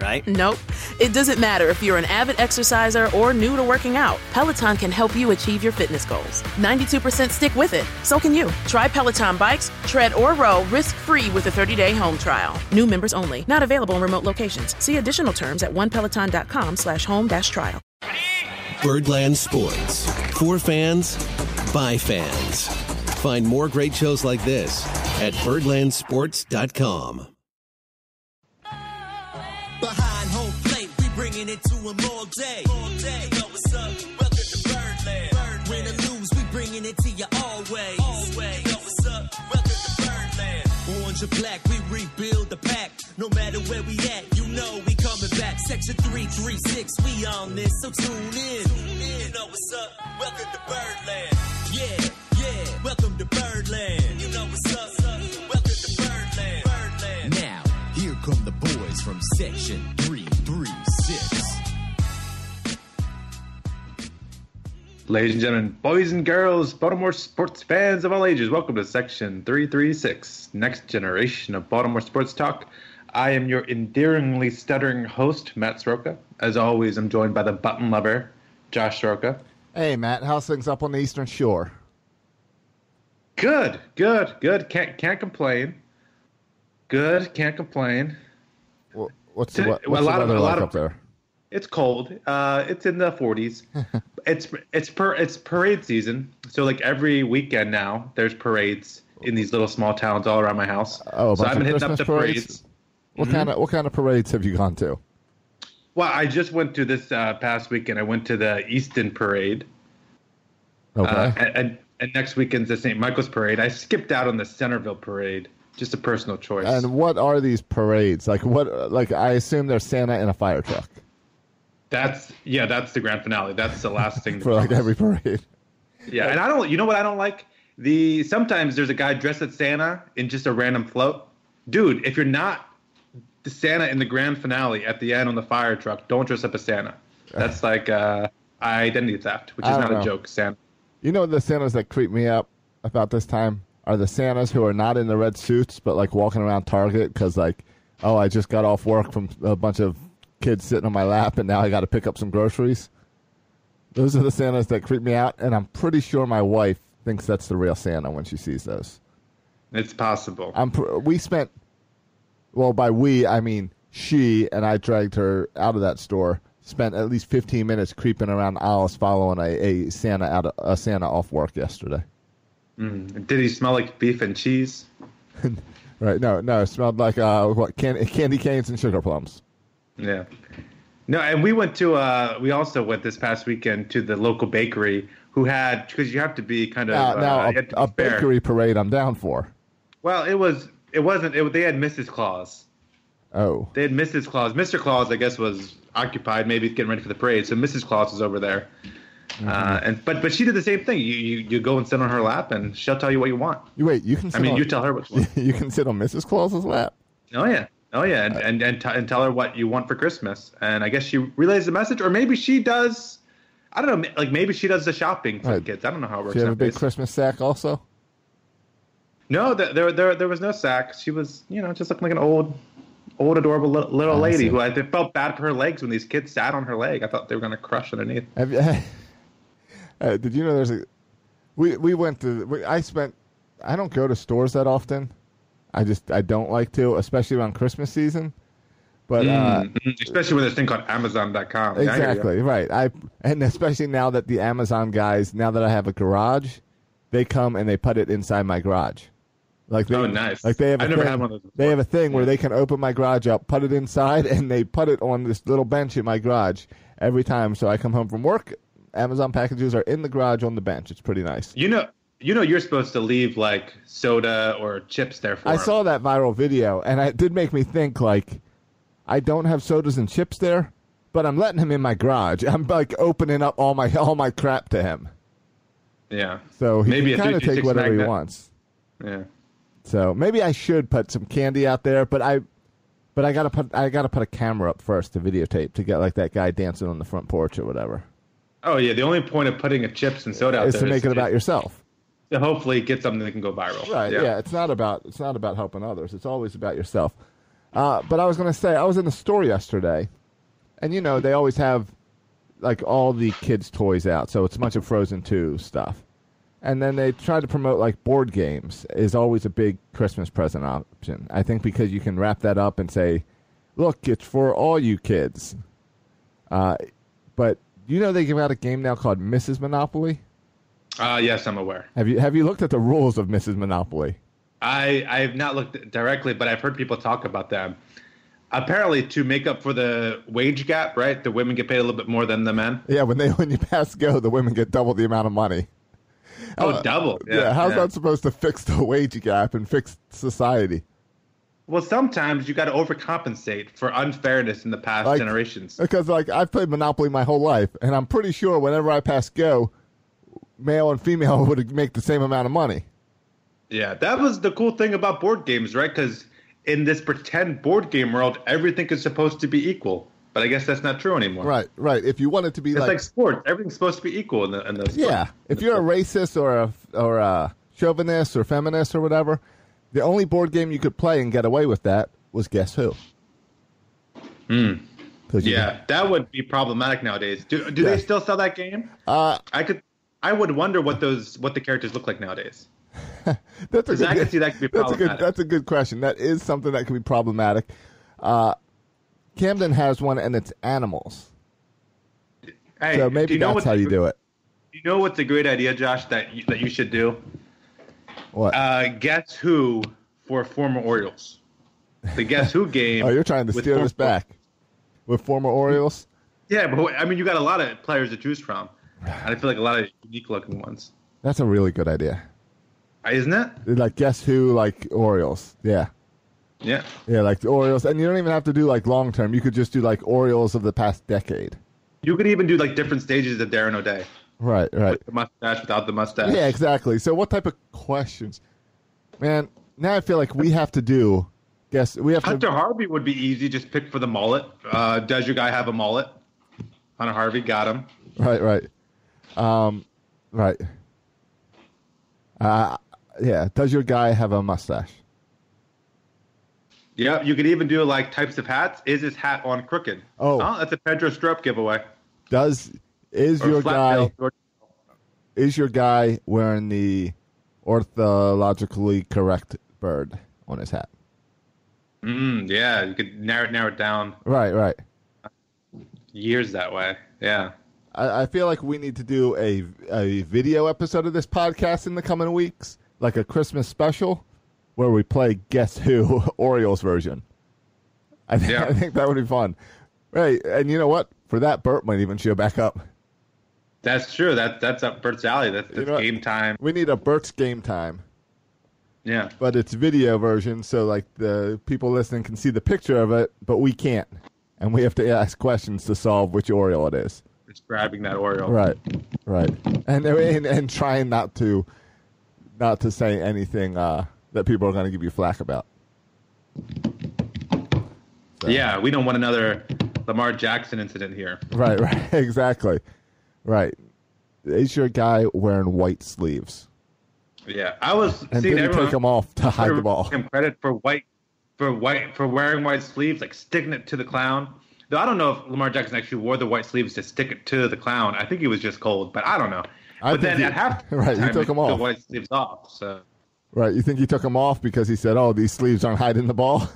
right? Nope. It doesn't matter if you're an avid exerciser or new to working out. Peloton can help you achieve your fitness goals. 92% stick with it. So can you. Try Peloton bikes, tread, or row risk-free with a 30-day home trial. New members only. Not available in remote locations. See additional terms at onepeloton.com slash home dash trial. Birdland Sports. For fans, by fans. Find more great shows like this at birdlandsports.com. Behind home plate, we bringing it to them all day. All day. Yo, what's up? Welcome to Birdland. Bird. Win or lose, we bringing it to you always. Always. Yo, what's up? Welcome to Birdland. Orange or black, we rebuild the pack. No matter where we at, you know we coming back. Section 336, we on this, so tune in. Tune in. You know what's up? Welcome to Birdland. Yeah, yeah. Welcome to Birdland. You know what's up? From Section 336. Ladies and gentlemen, boys and girls, Baltimore sports fans of all ages, welcome to Section 336, next generation of Baltimore sports talk. I am your endearingly stuttering host, Matt Sroka. As always, I'm joined by the button lover, Josh Sroka. Hey, Matt, how's things up on the Eastern Shore? Good, good, good. Can't can't complain. Good, can't complain. Wha- What's what's a the lot of- weather a lot like of- up there? It's cold. Uh, it's in the 40s. it's it's per it's parade season. So like every weekend now, there's parades in these little small towns all around my house. Oh, a so I've been hitting up Christmas the parades? parades. What Mm-hmm. kind of what kind of parades have you gone to? Well, I just went to this uh, past weekend. I went to the Easton Parade. Okay. Uh, and, and, and next weekend's the St. Michael's Parade. I skipped out on the Centerville Parade. Just a personal choice. and what are these parades? Like what like I assume there's Santa in a fire truck that's yeah, that's the grand finale. That's the last thing. to for like every parade. Yeah, and I don't. You know what I don't like? The sometimes there's a guy dressed as Santa in just a random float. Dude, if you're not the Santa in the grand finale at the end on the fire truck, don't dress up as Santa. That's like uh, identity theft, which is not don't a joke, Santa. You know the Santas that creep me up about this time are the Santas who are not in the red suits but like walking around Target because like oh I just got off work from a bunch of kids sitting on my lap and now I got to pick up some groceries. Those are the Santas that creep me out, and I'm pretty sure my wife thinks that's the real Santa when she sees those. It's possible. I'm pr- we spent well by we I mean she and I dragged her out of that store. Spent at least 15 minutes creeping around aisles following a, a Santa out of, a Santa off work yesterday. Mm. Did he smell like beef and cheese? Right? No, no, it smelled like uh what can- candy canes and sugar plums. Yeah. No, and we went to uh we also went this past weekend to the local bakery who had because you have to be kind of Now, now uh, a, have to a bakery parade I'm down for. Well, it was it wasn't it, they had Mrs. Claus. Oh, They had Mrs. Claus. Mr. Claus, I guess, was occupied, maybe getting ready for the parade. So Mrs. Claus was over there, Mm-hmm. uh, and but but she did the same thing. You, you you go and sit on her lap, and she'll tell you what you want. you wait. You can. Sit I mean, on, you tell her what you want. you can sit on Mrs. Claus's lap. Oh yeah, oh yeah, and and and, t- and tell her what you want for Christmas. And I guess she relays the message, or maybe she does. I don't know. Like maybe she does the shopping for the kids. I don't know how it works. She have a big. Christmas sack also. No, th- there there there was no sack. She was you know just looking like an old. Old adorable little, lady who I felt bad for her legs when these kids sat on her leg. I thought they were gonna crush underneath. Have you, uh, did you know there's a? We we went to. We, I spent. I don't go to stores that often. I just I don't like to, especially around Christmas season. But uh, Mm, mm, especially with this thing called Amazon.com. Yeah, I exactly right. I and especially now that the Amazon guys, now that I have a garage, they come and they put it inside my garage. Like they, Oh, nice. Like they have. A I've never thing, had one of those They have a thing where they can open my garage up, put it inside, and they put it on this little bench in my garage, every time. So I come home from work, Amazon packages are in the garage on the bench. It's pretty nice. You know, you know, you're supposed to leave like soda or chips there for I him. saw that viral video, and it did make me think like, I don't have sodas and chips there, but I'm letting him in my garage. I'm like opening up all my all my crap to him, Yeah. so he Maybe can kind of take whatever he wants. Yeah. So maybe I should put some candy out there, but I, but I gotta put I gotta put a camera up first to videotape to get like that guy dancing on the front porch or whatever. Oh yeah. The only point of putting a chips and soda out Is there to make it about yourself. to hopefully get something that can go viral. Right. Yeah. It's not about it's not about helping others. It's always about yourself. Uh, but I was gonna say I was in the store yesterday, and you know they always have like all the kids' toys out, so it's a bunch of Frozen Two stuff. And then they try to promote like board games is always a big Christmas present option. I think because you can wrap that up and say, "Look, it's for all you kids." Uh, but you know they give out a game now called Mrs. Monopoly. Uh, yes, I'm aware. Have you have you looked at the rules of Mrs. Monopoly? I I have not looked directly, but I've heard people talk about them. Apparently, to make up for the wage gap, right? The women get paid a little bit more than the men. Yeah, when they when you pass go, the women get double the amount of money. Oh, double. Yeah, Yeah. how's yeah. that supposed to fix the wage gap and fix society? Well, sometimes you got to overcompensate for unfairness in the past Like- generations. Because like I've played Monopoly my whole life, and I'm pretty sure whenever I pass go, male and female would make the same amount of money. Yeah, that was the cool thing about board games, right? Because in this pretend board game world, everything is supposed to be equal. But I guess that's not true anymore. Right, right. If you want it to be It's like, like, sports. Everything's supposed to be equal in the in those. yeah, if you're a racist or a or a chauvinist or feminist or whatever, the only board game you could play and get away with that was Guess Who. Hmm. Yeah, that would be problematic nowadays. Do do Yeah. they still sell that game? Uh, I could. I would wonder what those what the characters look like nowadays. That's a good, I could see that could be that's a good. problematic. That's a good question. That is something that could be problematic. Uh, Camden has one, and it's animals. Hey, so maybe you know that's how you do it. You know what's a great idea, Josh? That you, that you should do. What? Uh, guess who for former Orioles? The Guess Who game. oh, you're trying to steer this back with former Orioles. Yeah, but I mean, you got a lot of players to choose from. And I feel like a lot of unique looking ones, That's a really good idea. Uh, isn't it? Like guess who? Like Orioles. Yeah, Yeah. yeah, like the Orioles, and you don't even have to do like long term. You could just do like Orioles of the past decade. You could even do like different stages of Darren O'Day. Right, right. The mustache without the mustache. Yeah, exactly. So, what type of questions, man? Now I feel like we have to do. Guess we have to. Hunter Harvey would be easy. Just pick for the mullet. Uh, does your guy have a mullet? Hunter Harvey got him. Right, right. Um, right. Uh, yeah. Does your guy have a mustache? Yeah, you could even do like types of hats. Is his hat on crooked? Oh. that's a Pedro Strop giveaway. Does is Or your guy tail, or- is your guy wearing the orthologically correct bird on his hat? Mm, yeah, you could narrow it, narrow it down Right, right. years that way. Yeah. I, I feel like we need to do a a video episode of this podcast in the coming weeks, like a Christmas special, where we play Guess Who Orioles version. I think, Yeah. I think that would be fun. Right, and you know what? For that, Bert might even show back up. That's true. That that's up Bert's alley. That's, that's know game time. We need a Bert's game time, Yeah. but it's video version, so like the people listening can see the picture of it, but we can't, and we have to ask questions to solve which Oriole it is. Just grabbing that Oriole. Right, right, and and, and trying not to not to say anything uh, that people are going to give you flack about. So- Yeah, we don't want another Lamar Jackson incident here. Right, right, exactly, right. Is your guy wearing white sleeves? Yeah, I was And seeing did he everyone take them off to hide the ball? Him credit for white, for white, for wearing white sleeves, like sticking it to the clown. Though I don't know if Lamar Jackson actually wore the white sleeves to stick it to the clown. I think he was just cold, but I don't know. I but then he- at half, right, he took 'em off. The white sleeves off. So Right, you think he took them off because he said, "Oh, these sleeves aren't hiding the ball."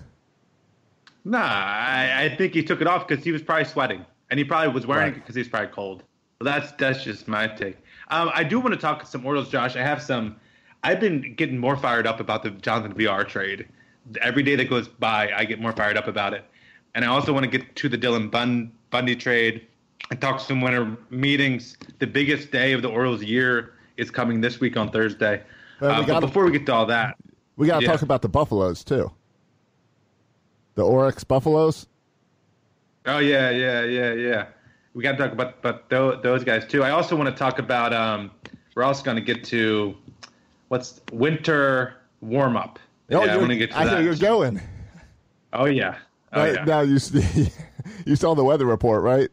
nah, I, I think he took it off because he was probably sweating, and he probably was wearing Right. it because he was probably cold. So that's that's just my take. Um, I do want to talk to some Orioles, Josh. I have some. I've been getting more fired up about the Jonathan Villar trade. Every day that goes by, I get more fired up about it. And I also want to get to the Dylan Bun, Bundy trade. I talked some winter meetings. The biggest day of the Orioles' year is coming this week on Thursday. Well, we Uh, but before we get to all that, We got to Yeah. talk about the Buffaloes too. The Oryx Buffaloes. oh yeah, yeah, yeah, yeah, we got to talk about about those, those guys too. I also want to talk about. Um, we're also going to get to what's winter warm up. Oh, yeah, I want to get to I that. know you're going. Oh yeah. Oh Right, yeah. Now you you saw the weather report, right?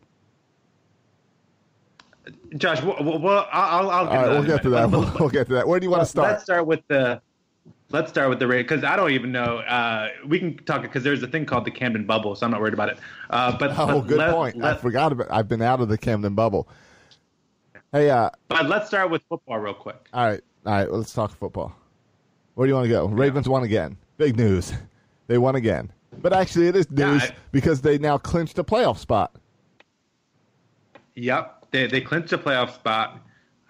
Josh, well, well, I'll, I'll get right, to we'll that. get to that. We'll, we'll get to that. Where do you want to start? Let's start with the. Let's start with the rate because I don't even know. Uh, we can talk because there's a thing called the Camden bubble, so I'm not worried about it. Uh, but Oh, but good let- point. I forgot about. I've been out of the Camden bubble. Hey, uh, but let's start with football real quick. all right, all right. Let's talk football. Where do you want to go? Ravens won again. Big news. They won again. But actually, it is Yeah, news I- because they now clinched a playoff spot. Yep, they they clinched a playoff spot.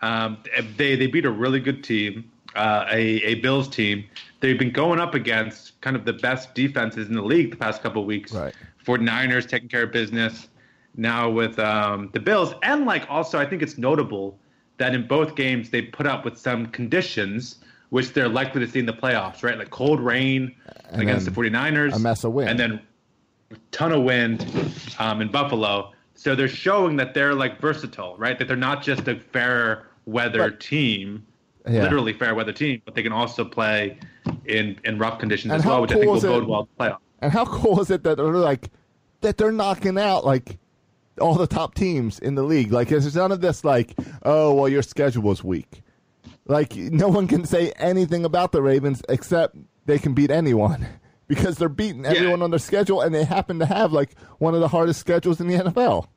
Um, they they beat a really good team, uh, a a Bills team. They've been going up against kind of the best defenses in the league the past couple of weeks. Right. 49ers taking care of business now with um, the Bills, and like also I think it's notable that in both games they put up with some conditions which they're likely to see in the playoffs, right? Like cold rain And against the then 49ers, a mess of wind. and then a ton of wind um, in Buffalo. So they're showing that they're like versatile, right? That they're not just a fair weather team, Yeah. literally fair weather team, but they can also play in in rough conditions And as well, which I cool think will is bode well to playoff. And how cool is it that they're like that they're knocking out like all the top teams in the league? Like there's none of this like, oh well your schedule was weak. Like no one can say anything about the Ravens except they can beat anyone because they're beating everyone on their schedule and they happen to have like one of the hardest schedules in the NFL.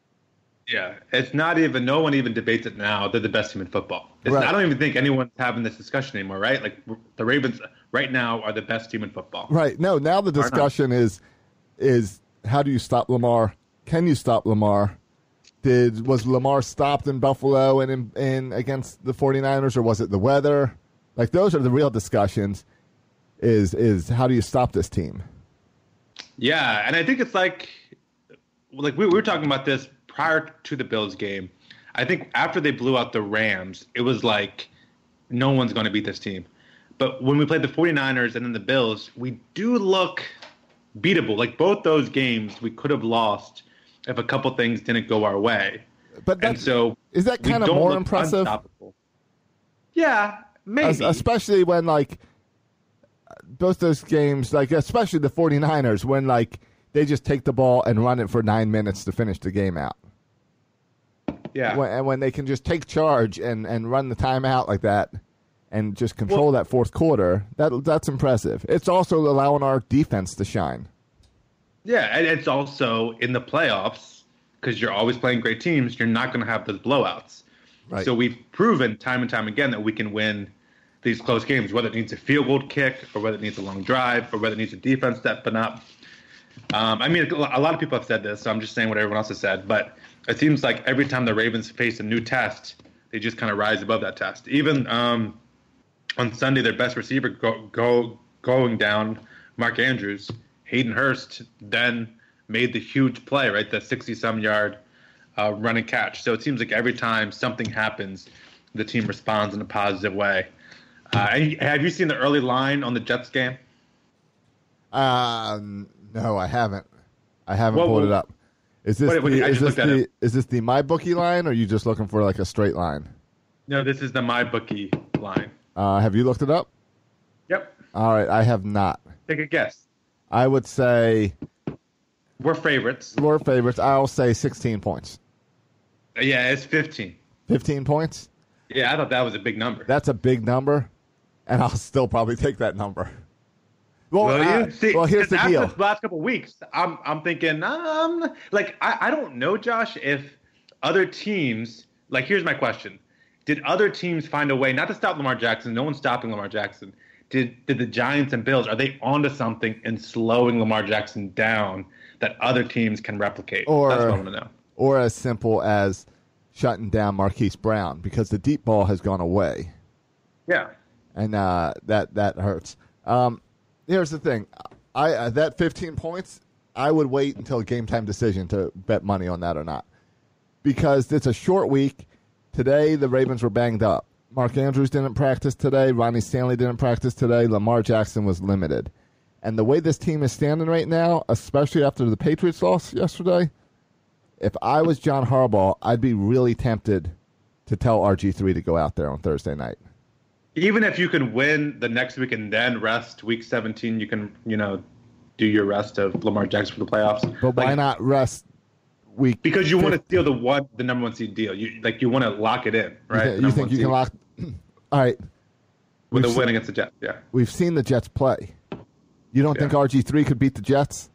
Yeah, it's not even. No one even debates it now. They're the best team in football. It's, Right. I don't even think anyone's having this discussion anymore, right? Like the Ravens right now are the best team in football. Right. No, now the discussion is is how do you stop Lamar? Can you stop Lamar? Did was Lamar stopped in Buffalo and in, in against the 49ers or was it the weather? Like those are the real discussions is is how do you stop this team? Yeah, and I think it's like, like we, we were talking about this prior to the Bills game. I think after they blew out the Rams, it was like no one's going to beat this team. But when we played the 49ers and then the Bills, we do look beatable. Like both those games, we could have lost if a couple things didn't go our way. But And so is that kind of more impressive? Yeah, maybe. Es- especially when like both those games like especially the 49ers when like they just take the ball and run it for 9 minutes to finish the game out. Yeah. when, and when they can just take charge and, and run the timeout like that and just control that fourth quarter, that that's impressive. It's also allowing our defense to shine. Yeah, and it's also in the playoffs because you're always playing great teams. You're not going to have those blowouts. Right. So we've proven time and time again that we can win these close games, whether it needs a field goal kick or whether it needs a long drive or whether it needs a defense stepping up. Um, I mean, a lot of people have said this, so I'm just saying what everyone else has said. But it seems like every time the Ravens face a new test, they just kind of rise above that test. Even um, on Sunday, their best receiver go, go going down, Mark Andrews, Hayden Hurst then made the huge play, right? The 60 some yard uh, run and catch. So it seems like every time something happens, the team responds in a positive way. Uh, have you seen the early line on the Jets game? Um, no, I haven't. I haven't Whoa, pulled it up. Is this wait, the, is this the is this the my bookie line or are you just looking for like a straight line? No, this is the my bookie line. Uh, have you looked it up? Yep. All right, I have not. Take a guess. I would say We're favorites. We're favorites. I'll say 16 points. Yeah, it's 15. 15 points. Yeah, I thought that was a big number. That's a big number, and I'll still probably take that number. Well, Well, uh, see, well here's the after deal. The last couple of weeks, I'm I'm thinking, um, like I, I don't know, Josh, if other teams, like here's my question: Did other teams find a way not to stop Lamar Jackson? No one's stopping Lamar Jackson. Did did the Giants and Bills are they onto something in slowing Lamar Jackson down that other teams can replicate? Or- That's what I want to know. Or as simple as shutting down Marquise Brown because the deep ball has gone away, Yeah. and uh, that that hurts. Um, here's the thing: I uh, that 15 points, I would wait until game time decision to bet money on that or not. because it's a short week. Today, the Ravens were banged up. Mark Andrews didn't practice today. Ronnie Stanley didn't practice today. Lamar Jackson was limited. And the way this team is standing right now, especially after the Patriots lost yesterday, if I was John Harbaugh, I'd be really tempted to tell RG3 to go out there on Thursday night. Even if you can win the next week and then rest week 17, you can, you know, do your rest of Lamar Jackson for the playoffs. But why not rest week? Because you want to steal the one, the number one seed deal. You like you want to lock it in, right? The you think you can lock? All right, with a we've win seen- against the Jets? Yeah. we've seen the Jets play. You don't think RG3 could beat the Jets?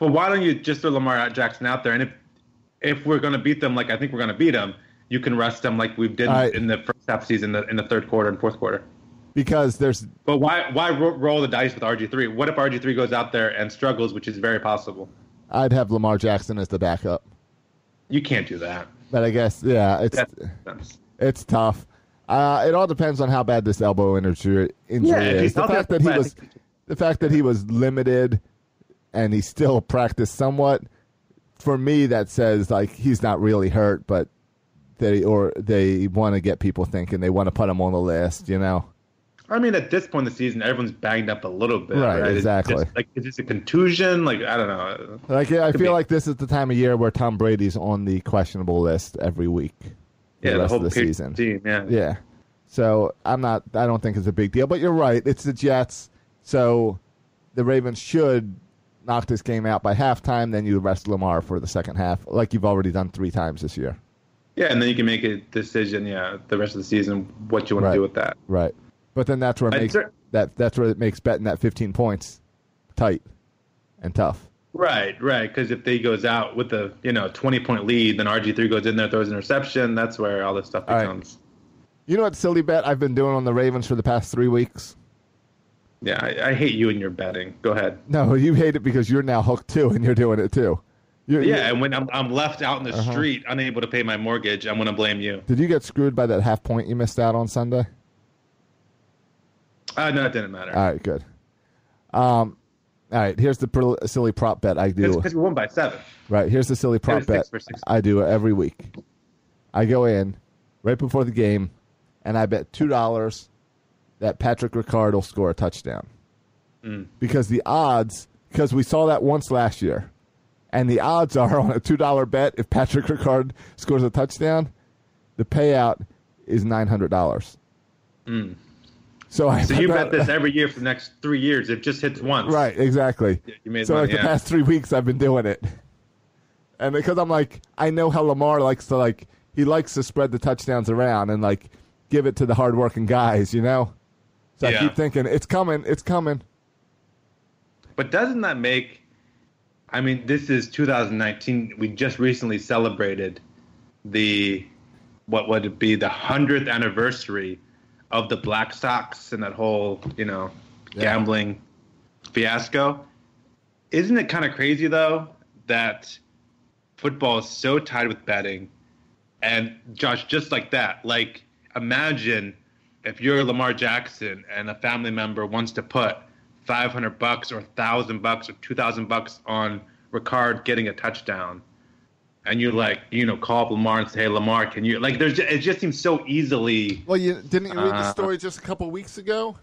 Well, why don't you just throw Lamar Jackson out there? And if if we're going to beat them, like I think we're going to beat them, you can rest them like we did All right. in the first half season, the, in the third quarter and fourth quarter. Because there's But why why ro- roll the dice with RG three? What if RG three goes out there and struggles, which is very possible? I'd have Lamar Jackson as the backup. You can't do that. But I guess yeah, it's That makes sense. it's tough. Uh, it all depends on how bad this elbow injury injury Yeah, is. he's The fact that he was the fact that he was limited and he still practiced somewhat for me that says like he's not really hurt, but they or they want to get people thinking they want to put him on the list, you know. I mean, at this point in the season, everyone's banged up a little bit, Right, right? It's exactly. just, like, is this a contusion? Like, I don't know. Like I feel be. like this is the time of year where Tom Brady's on the questionable list every week. Yeah, the rest whole of the season. team. Yeah. Yeah. So I'm not. I don't think it's a big deal. But you're right. It's the Jets. So the Ravens should knock this game out by halftime. Then you rest Lamar for the second half, like you've already done three times this year. Yeah, and then you can make a decision. Yeah, the rest of the season, what you want Right. to do with that. Right. But then that's where it I'd makes that. That's where it makes betting that 15 points tight and tough. Right, right. Because if they goes out with a you know twenty point lead, then RG three goes in there, throws an interception. That's where all this stuff right. becomes. You know what silly bet I've been doing on the Ravens for the past three weeks? Yeah, I, I hate you and your betting. Go ahead. No, you hate it because you're now hooked too, and you're doing it too. You're, Yeah, and when I'm, I'm left out in the Uh-huh. street, unable to pay my mortgage, I'm going to blame you. Did you get screwed by that half point you missed out on Sunday? Uh, no, it didn't matter. All right, good. Um, all right, here's the pr- silly prop bet I do. Because we won by seven. Right, here's the silly prop bet. I do every week. I go in right before the game, and I bet two dollars that Patrick Ricard will score a touchdown. Mm. Because the odds, because we saw that once last year, and the odds are on a two dollar bet if Patrick Ricard scores a touchdown, the payout is nine hundred dollars. So I Mm. So you bet this every year for the next three years. It just hits once. Right, exactly. so money, like the past three weeks, I've been doing it, and because I'm like, I know how Lamar likes to like, he likes to spread the touchdowns around and like give it to the hardworking guys, you know. So I keep thinking it's coming, it's coming. But doesn't that make? I mean, this is 2019. We just recently celebrated the what would it be the hundredth anniversary of the Black Sox and that whole you know Yeah. gambling fiasco. Isn't it kind of crazy though that football is so tied with betting? And Josh, just like that, like imagine if you're Lamar Jackson and a family member wants to put 500 bucks or 1000 bucks or 2000 bucks on Ricard getting a touchdown and you like you know call up Lamar and say hey Lamar can you like there's it just seems so easily Well, you didn't you read the Uh, story just a couple weeks ago?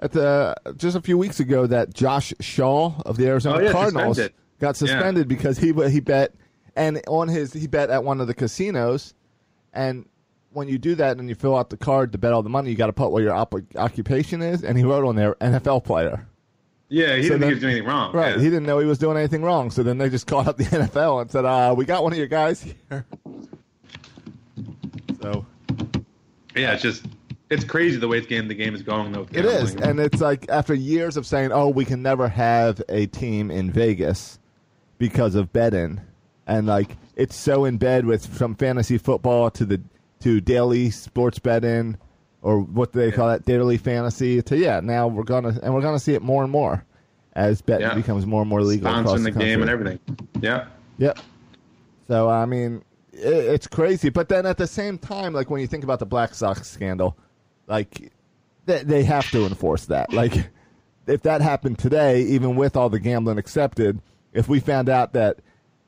At the just a few weeks ago, that Josh Shaw of the Arizona Oh, yeah, Cardinals suspended. got suspended because he he bet and on his he bet at one of the casinos, and when you do that and you fill out the card to bet all the money, you got to put what your op- occupation is, and he wrote on there NFL player. yeah he So didn't then- think he was doing anything wrong Right, yeah. he didn't know he was doing anything wrong. So then they just called up the NFL and said, uh, "We got one of your guys here." So yeah it's just it's crazy the way the game the game is going though It is, and it's like after years of saying, "Oh, we can never have a team in Vegas because of betting," and like it's so in bed with from fantasy football to the to daily sports betting, or what do they call that daily fantasy. To yeah, now we're gonna and we're gonna see it more and more as betting Yeah. becomes more and more legal across sponsoring the the game and everything yeah Yep. So I mean, it, it's crazy. But then at the same time, like when you think about the Black Sox scandal, like they, they have to enforce that. Like if that happened today, even with all the gambling accepted, if we found out that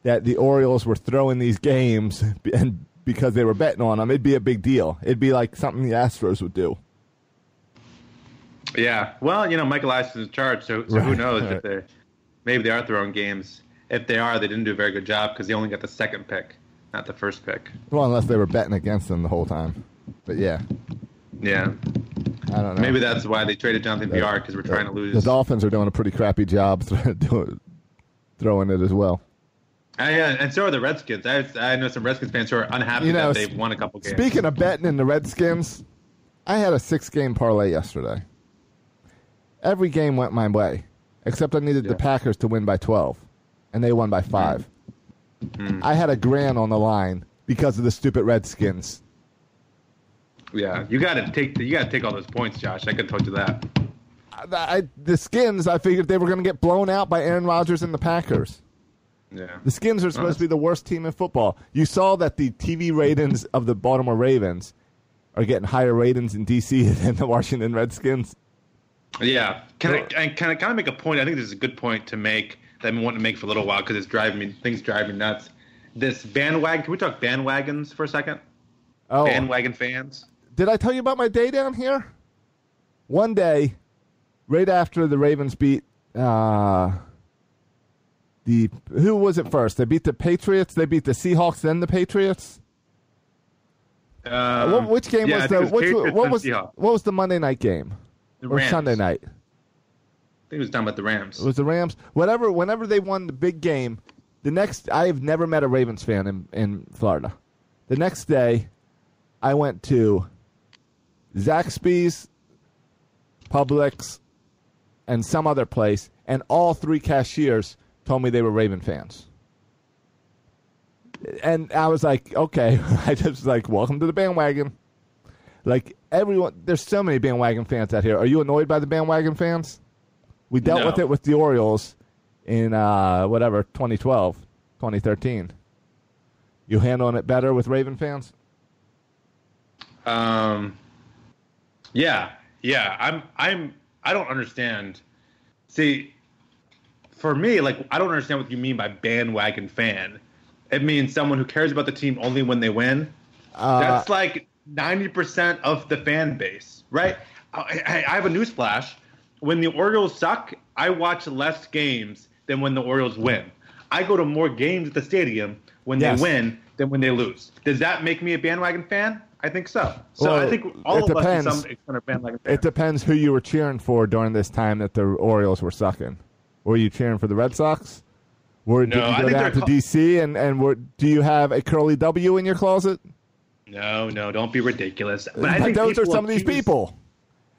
that the Orioles were throwing these games and because they were betting on them, it'd be a big deal. It'd be like something the Astros would do. Yeah. Well, you know, Michael Elias is in charge, so, so who knows right. if they maybe they are throwing games. If they are, they didn't do a very good job because they only got the second pick, not the first pick. Well, unless they were betting against them the whole time. But yeah, Yeah. I don't know. Maybe that's why they traded Jonathan Villar because we're trying to lose. The. Dolphins are doing a pretty crappy job throwing it as well. Uh, yeah, and so are the Redskins. I, I know some Redskins fans who are unhappy You know, that they've won a couple games. Speaking of betting in the Redskins, I had a six game parlay yesterday. Every game went my way, except I needed Yeah. the Packers to win by 12, and they won by 5. Hmm. I had a grand on the line because of the stupid Redskins. yeah, you got to take the, you got to take all those points, Josh. I could have told you that. I, I, the Skins, I figured they were going to get blown out by Aaron Rodgers and the Packers. Yeah. The Skins are supposed to be the worst team in football. You saw that the TV ratings of the Baltimore Ravens are getting higher ratings in DC than the Washington Redskins. Yeah. Can I, I can I kind of make a point? I think this is a good point to make that I've been wanting to make for a little while because it's driving me things drive me nuts. This bandwagon. Can we talk bandwagons for a second? Oh, Bandwagon fans. did I tell you about my day down here? One day, right after the Ravens beat uh, the who was it first? They beat the Patriots. They beat the Seahawks, then the Patriots. Um, what, which game yeah, was the it which, what was Seahawks. what was the Monday night game The or Rams. Sunday night? I think it was done with the Rams. It was the Rams. Whatever. Whenever they won the big game, the next I have never met a Ravens fan in in Florida. The next day, I went to Zaxby's, Publix, and some other place, and all three cashiers told me they were Raven fans. And I was like, okay, I just was like, welcome to the bandwagon. Like everyone, there's so many bandwagon fans out here. Are you annoyed by the bandwagon fans? We dealt No. with it with the Orioles in uh, whatever 2012, 2013. You handling it better with Raven fans? Um, yeah, yeah. I'm, I'm, I don't understand. See, for me, like, I don't understand what you mean by bandwagon fan. It means someone who cares about the team only when they win. Uh, That's like ninety percent of the fan base, right? I, I, I have a newsflash. When the Orioles suck, I watch less games than when the Orioles win. I go to more games at the stadium when Yes. they win than when they lose. Does that make me a bandwagon fan? I think so. So Well, I think all of us depends. some extent are bandwagon fans. It depends who you were cheering for during this time that the Orioles were sucking. Were you cheering for the Red Sox? Wor did No, you go down to DC and and were, do you have a curly W in your closet? no, no, don't be ridiculous. But I think Those are some of these people.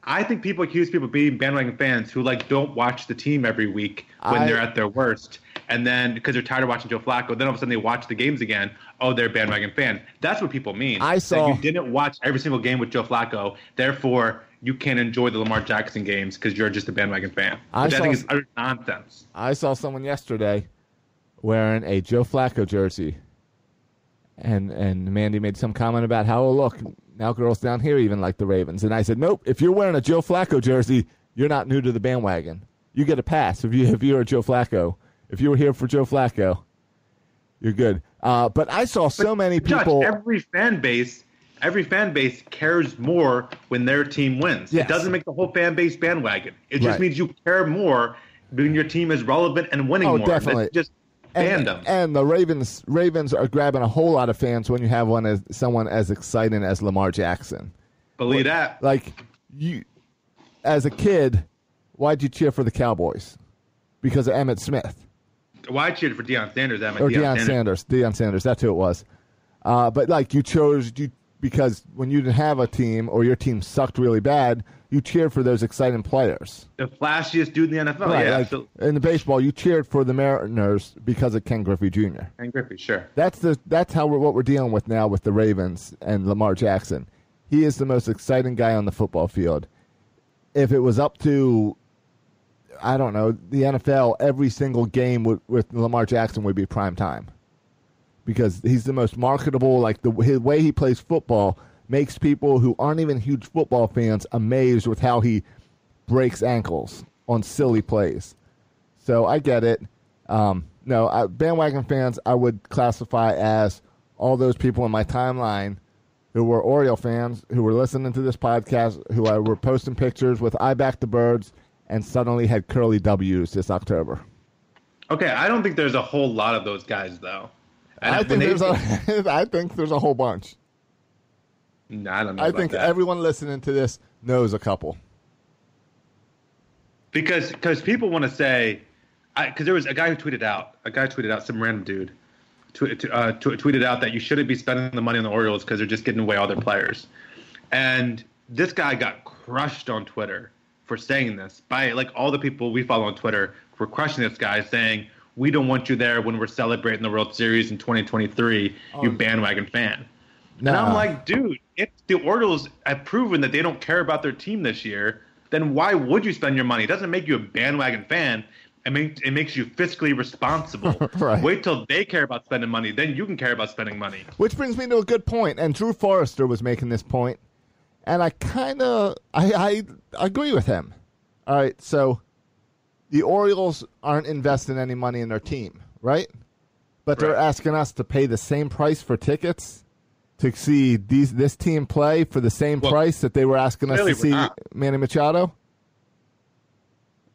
I think people accuse people of being bandwagon fans who like don't watch the team every week when I- they're at their worst, and then because they're tired of watching Joe Flacco, then all of a sudden they watch the games again. Oh, they're a bandwagon fan. That's what people mean. I That saw- you didn't watch every single game with Joe Flacco, therefore you can't enjoy the Lamar Jackson games because you're just a bandwagon fan. I Which I, saw think is utter nonsense. I saw someone yesterday wearing a Joe Flacco jersey, and and Mandy made some comment about how oh look now girls down here even like the Ravens, and I said nope. If you're wearing a Joe Flacco jersey, you're not new to the bandwagon. You get a pass if you if you're a Joe Flacco. If you were here for Joe Flacco, you're good. Uh, but I saw so many Judge, people. every fan base, every fan base cares more when their team wins. Yes. It doesn't make the whole fan base bandwagon. It just Right. means you care more when your team is relevant and winning Oh, more. definitely. That's just and, fandom. and the Ravens Ravens are grabbing a whole lot of fans when you have one as someone as exciting as Lamar Jackson. Believe that. like you as a kid why'd you cheer for the cowboys because of emmitt smith Why I cheered for Deion Sanders? That or Deion Sanders. Deion Sanders, that's who it was. Uh, but like you chose you because when you didn't have a team or your team sucked really bad, you cheered for those exciting players. The flashiest dude in the NFL. Right, yeah, like, in the baseball, you cheered for the Mariners because of Ken Griffey Jr. Ken Griffey, sure. That's the that's how we're, what we're dealing with now with the Ravens and Lamar Jackson. He is the most exciting guy on the football field. If it was up to, I don't know, the NFL, every single game with, with Lamar Jackson would be prime time because he's the most marketable. Like the his way he plays football makes people who aren't even huge football fans amazed with how he breaks ankles on silly plays. So I get it. Um, no, uh, bandwagon fans I would classify as all those people in my timeline who were Oriole fans who were listening to this podcast, who I were posting pictures with I back the birds, and suddenly had curly W's this October. Okay, I don't think there's a whole lot of those guys though. I think there's a, I think there's a whole bunch. No, I don't know. I think that. everyone listening to this knows a couple. because because people want to say because there was a guy who tweeted out a guy tweeted out some random dude tw- uh, tw- tweeted out that you shouldn't be spending the money on the Orioles because they're just getting away all their players, and this guy got crushed on Twitter for saying this by like all the people we follow on Twitter were crushing this guy saying we don't want you there when we're celebrating the World Series in 2023, you oh. bandwagon fan. And I'm like, dude, if the Orioles have proven that they don't care about their team this year, then why would you spend your money? It doesn't make you a bandwagon fan. It, make, it makes you fiscally responsible. Right. Wait till they care about spending money, then you can care about spending money. Which brings me to a good point, and Drew Forrester was making this point, and I kind of I, I agree with him. All right, so the Orioles aren't investing any money in their team, right? But they're asking us to pay the same price for tickets to see these this team play for the same Well, price that they were asking us to see not. Manny Machado.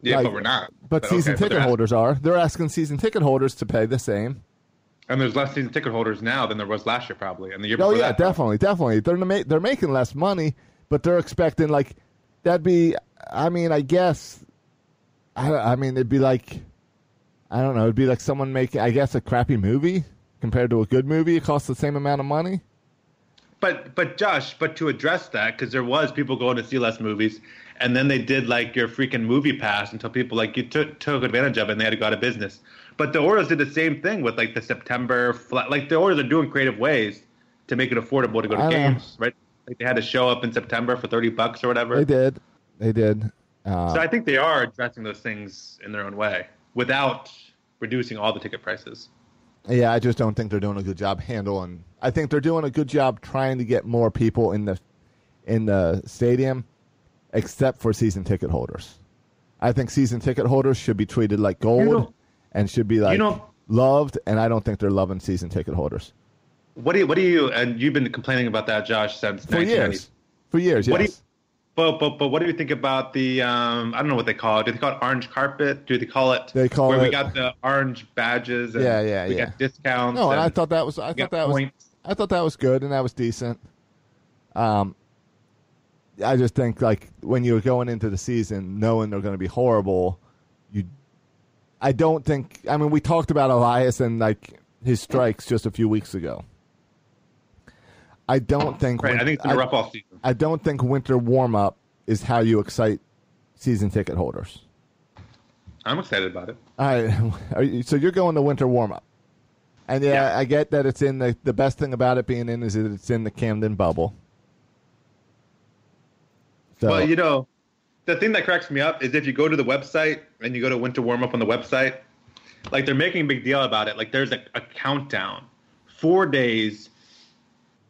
Yeah, Like, but we're not. But, okay, season but ticket they're- holders are. They're asking season ticket holders to pay the same. And there's less season ticket holders now than there was last year, probably, and the year oh, before. Oh yeah, that. probably. definitely, definitely. They're ma- they're making less money, but they're expecting like that'd be. I mean, I guess. I, I mean, it'd be like, I don't know. It'd be like someone making, I guess, a crappy movie compared to a good movie. It costs the same amount of money. But but Josh, but to address that, because there was people going to see less movies, and then they did like your freaking movie pass until people like you took took advantage of it and they had to go out of business. But the Orioles did the same thing with like the September flat. Like the Orioles are doing creative ways to make it affordable to go to I know. games, right? Like they had to show up in September for thirty bucks or whatever. They did, they did. Uh, So I think they are addressing those things in their own way without reducing all the ticket prices. Yeah, I just don't think they're doing a good job handling. I think they're doing a good job trying to get more people in the in the stadium, except for season ticket holders. I think season ticket holders should be treated like gold and should be like you know- loved, and I don't think they're loving season ticket holders What do you, what do you and you've been complaining about that, Josh, since for 1990. years. For years, What do you- yes. But, but but what do you think about the um I don't know what they call it. Do they call it orange carpet? Do they call it They call where we got the orange badges and Yeah, yeah, we yeah. got discounts. no, and I thought that was I thought that was. I thought that was good and that was decent. Um, I just think like when you're going into the season knowing they're going to be horrible, you. I don't think. I mean, we talked about Elias and like his strikes just a few weeks ago. I don't think. Right, win- I think it's a rough off season. I don't think winter warm up is how you excite season ticket holders. I'm excited about it. All right, Are you- so you're going to winter warm up, and yeah, Yeah. I get that it's in the. The best thing about it being in is that it's in the Camden bubble. So Well, you know, the thing that cracks me up is if you go to the website and you go to winter warm up on the website, like they're making a big deal about it. Like there's a, a countdown, four days,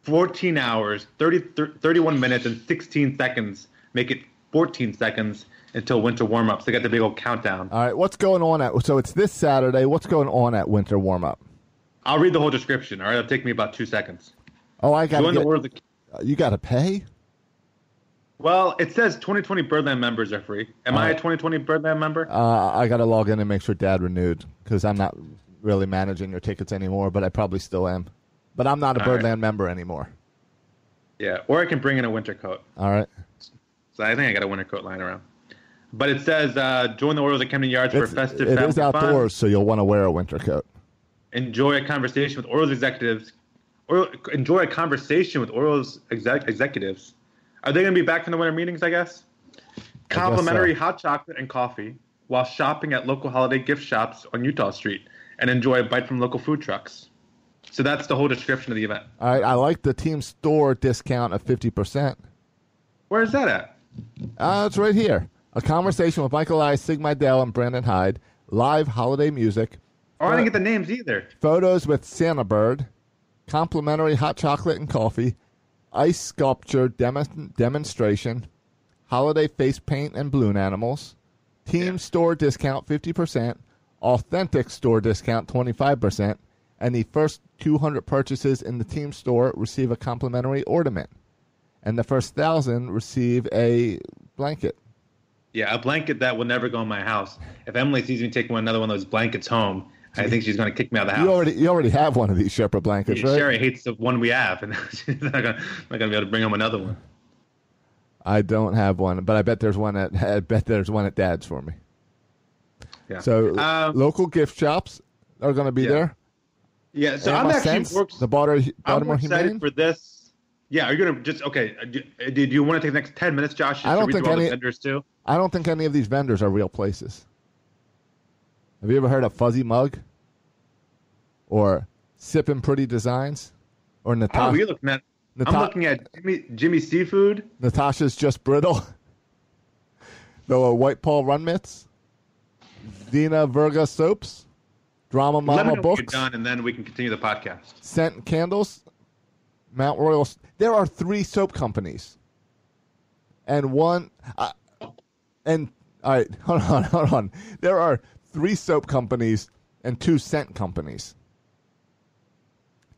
14 hours, 30, thir- 31 minutes, and 16 seconds. Make it 14 seconds until winter warm up. So they got the big old countdown. all right, what's going on at? So it's this Saturday. What's going on at winter warm up? I'll read the whole description. All right, it'll take me about two seconds. Oh, I got to order. You got to pay. Well, it says 2020 Birdland members are free. Am I a 2020 Birdland member? Uh, I got to log in and make sure Dad renewed because I'm not really managing your tickets anymore, but I probably still am. But I'm not a All right. Birdland member anymore. yeah, or I can bring in a winter coat. All right. So I think I got a winter coat lying around. But it says uh, join the Orioles at Camden Yards for It's, festive it is outdoors, fun. so you'll want to wear a winter coat. Enjoy a conversation with Orioles executives. Or enjoy a conversation with Orioles exec- executives. Are they going to be back from the winter meetings? I guess. Complimentary so. hot chocolate and coffee while shopping at local holiday gift shops on Eutaw Street, and enjoy a bite from local food trucks. So that's the whole description of the event. All right. I like the team store discount of 50%. Where is that at? Uh, it's right here. A conversation with Michael I, Sig Mejdal, and Brandon Hyde. Live holiday music. Oh, I didn't get the names either. Photos with Santa Bird. Complimentary hot chocolate and coffee. Ice sculpture dem- demonstration. Holiday face paint and balloon animals. Team Yeah. store discount 50%. authentic store discount 25%, and the first 200 purchases in the team store receive a complimentary ornament. And the first 1,000 receive a blanket. Yeah, a blanket that will never go in my house. If Emily sees me take one another one of those blankets home, I think she's going to kick me out of the house. You already you already have one of these Sherpa blankets, right? Sherry hates the one we have, and she's not going to be able to bring home another one. I don't have one, but I bet there's one at I bet there's one at Dad's for me. Yeah. So Um, local gift shops are going to be Yeah. there. Yeah, so I'm actually Sense, works, the Baltimore, I'm excited Humane. for this. Yeah, are you gonna just okay? uh, Do, uh, do you want to take the next ten minutes, Josh? Just I don't think any- vendors too. I don't think any of these vendors are real places. Have you ever heard of Fuzzy Mug? Or Sipping Pretty Designs? Or Oh, Natasha, you're looking at. Nata- I'm looking at Jimmy Jimmy Seafood. Natasha's Just Brittle? the uh, White Paul Run Mitts? Dina Verga Soaps? Drama Let me Mama know when you're Books? done, and then we can continue the podcast. Scent Candles? Mount Royal. There are three soap companies. And one. Uh, and, all right, hold on, hold on. There are three soap companies and two scent companies.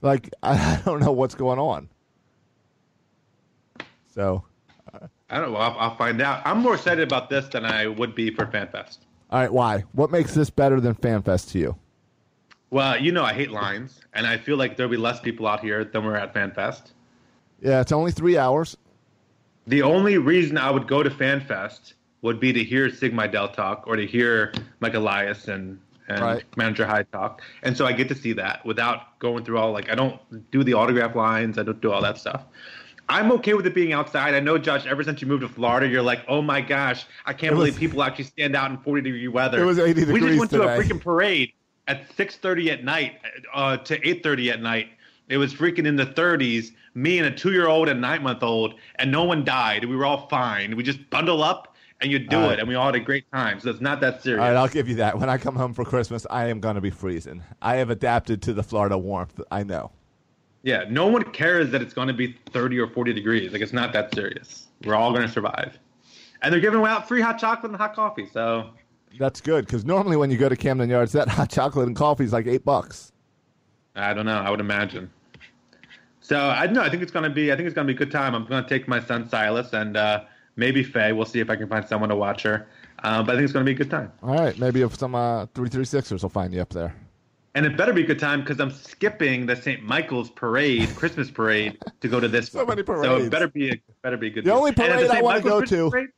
Like, I, I don't know what's going on. So, I don't know. I'll, I'll find out. I'm more excited about this than I would be for FanFest. all right, why? What makes this better than FanFest to you? Well, you know I hate lines, and I feel like there'll be less people out here than we're at FanFest. Yeah, it's only three hours. The only reason I would go to FanFest would be to hear Sig Mejdal talk or to hear Mike Elias and, and Right. Manager Hyde talk. And so I get to see that without going through all like I don't do the autograph lines, I don't do all that stuff. I'm okay with it being outside. I know, Josh, ever since you moved to Florida, you're like, oh my gosh, I can't was- believe people actually stand out in 40 degree weather. It was 80 degrees. We just went to a freaking parade at 6:30 at night uh, to 8:30 at night. It was freaking in the 30s. Me and a two-year-old and nine-month-old, and no one died. We were all fine. We just bundle up and you do All it, and we all had a great time. So it's not that serious. All right, I'll give you that. When I come home for Christmas, I am going to be freezing. I have adapted to the Florida warmth. I know. yeah, no one cares that it's going to be 30 or 40 degrees. Like it's not that serious. We're all going to survive. And they're giving out free hot chocolate and hot coffee. So That's good because normally when you go to Camden Yards, that hot chocolate and coffee is like eight bucks. I don't know. I would imagine. So I know. I think it's gonna be. I think it's gonna be a good time. I'm gonna take my son Silas and uh, maybe Faye. We'll see if I can find someone to watch her. Uh, but I think it's gonna be a good time. All right, maybe if some uh, three three sixers will find you up there. And it better be a good time because I'm skipping the St. Michael's parade, Christmas parade, to go to this. So one. many So parades. it better be a better be a good. The deal. only And at the parade I wanna go to- parade-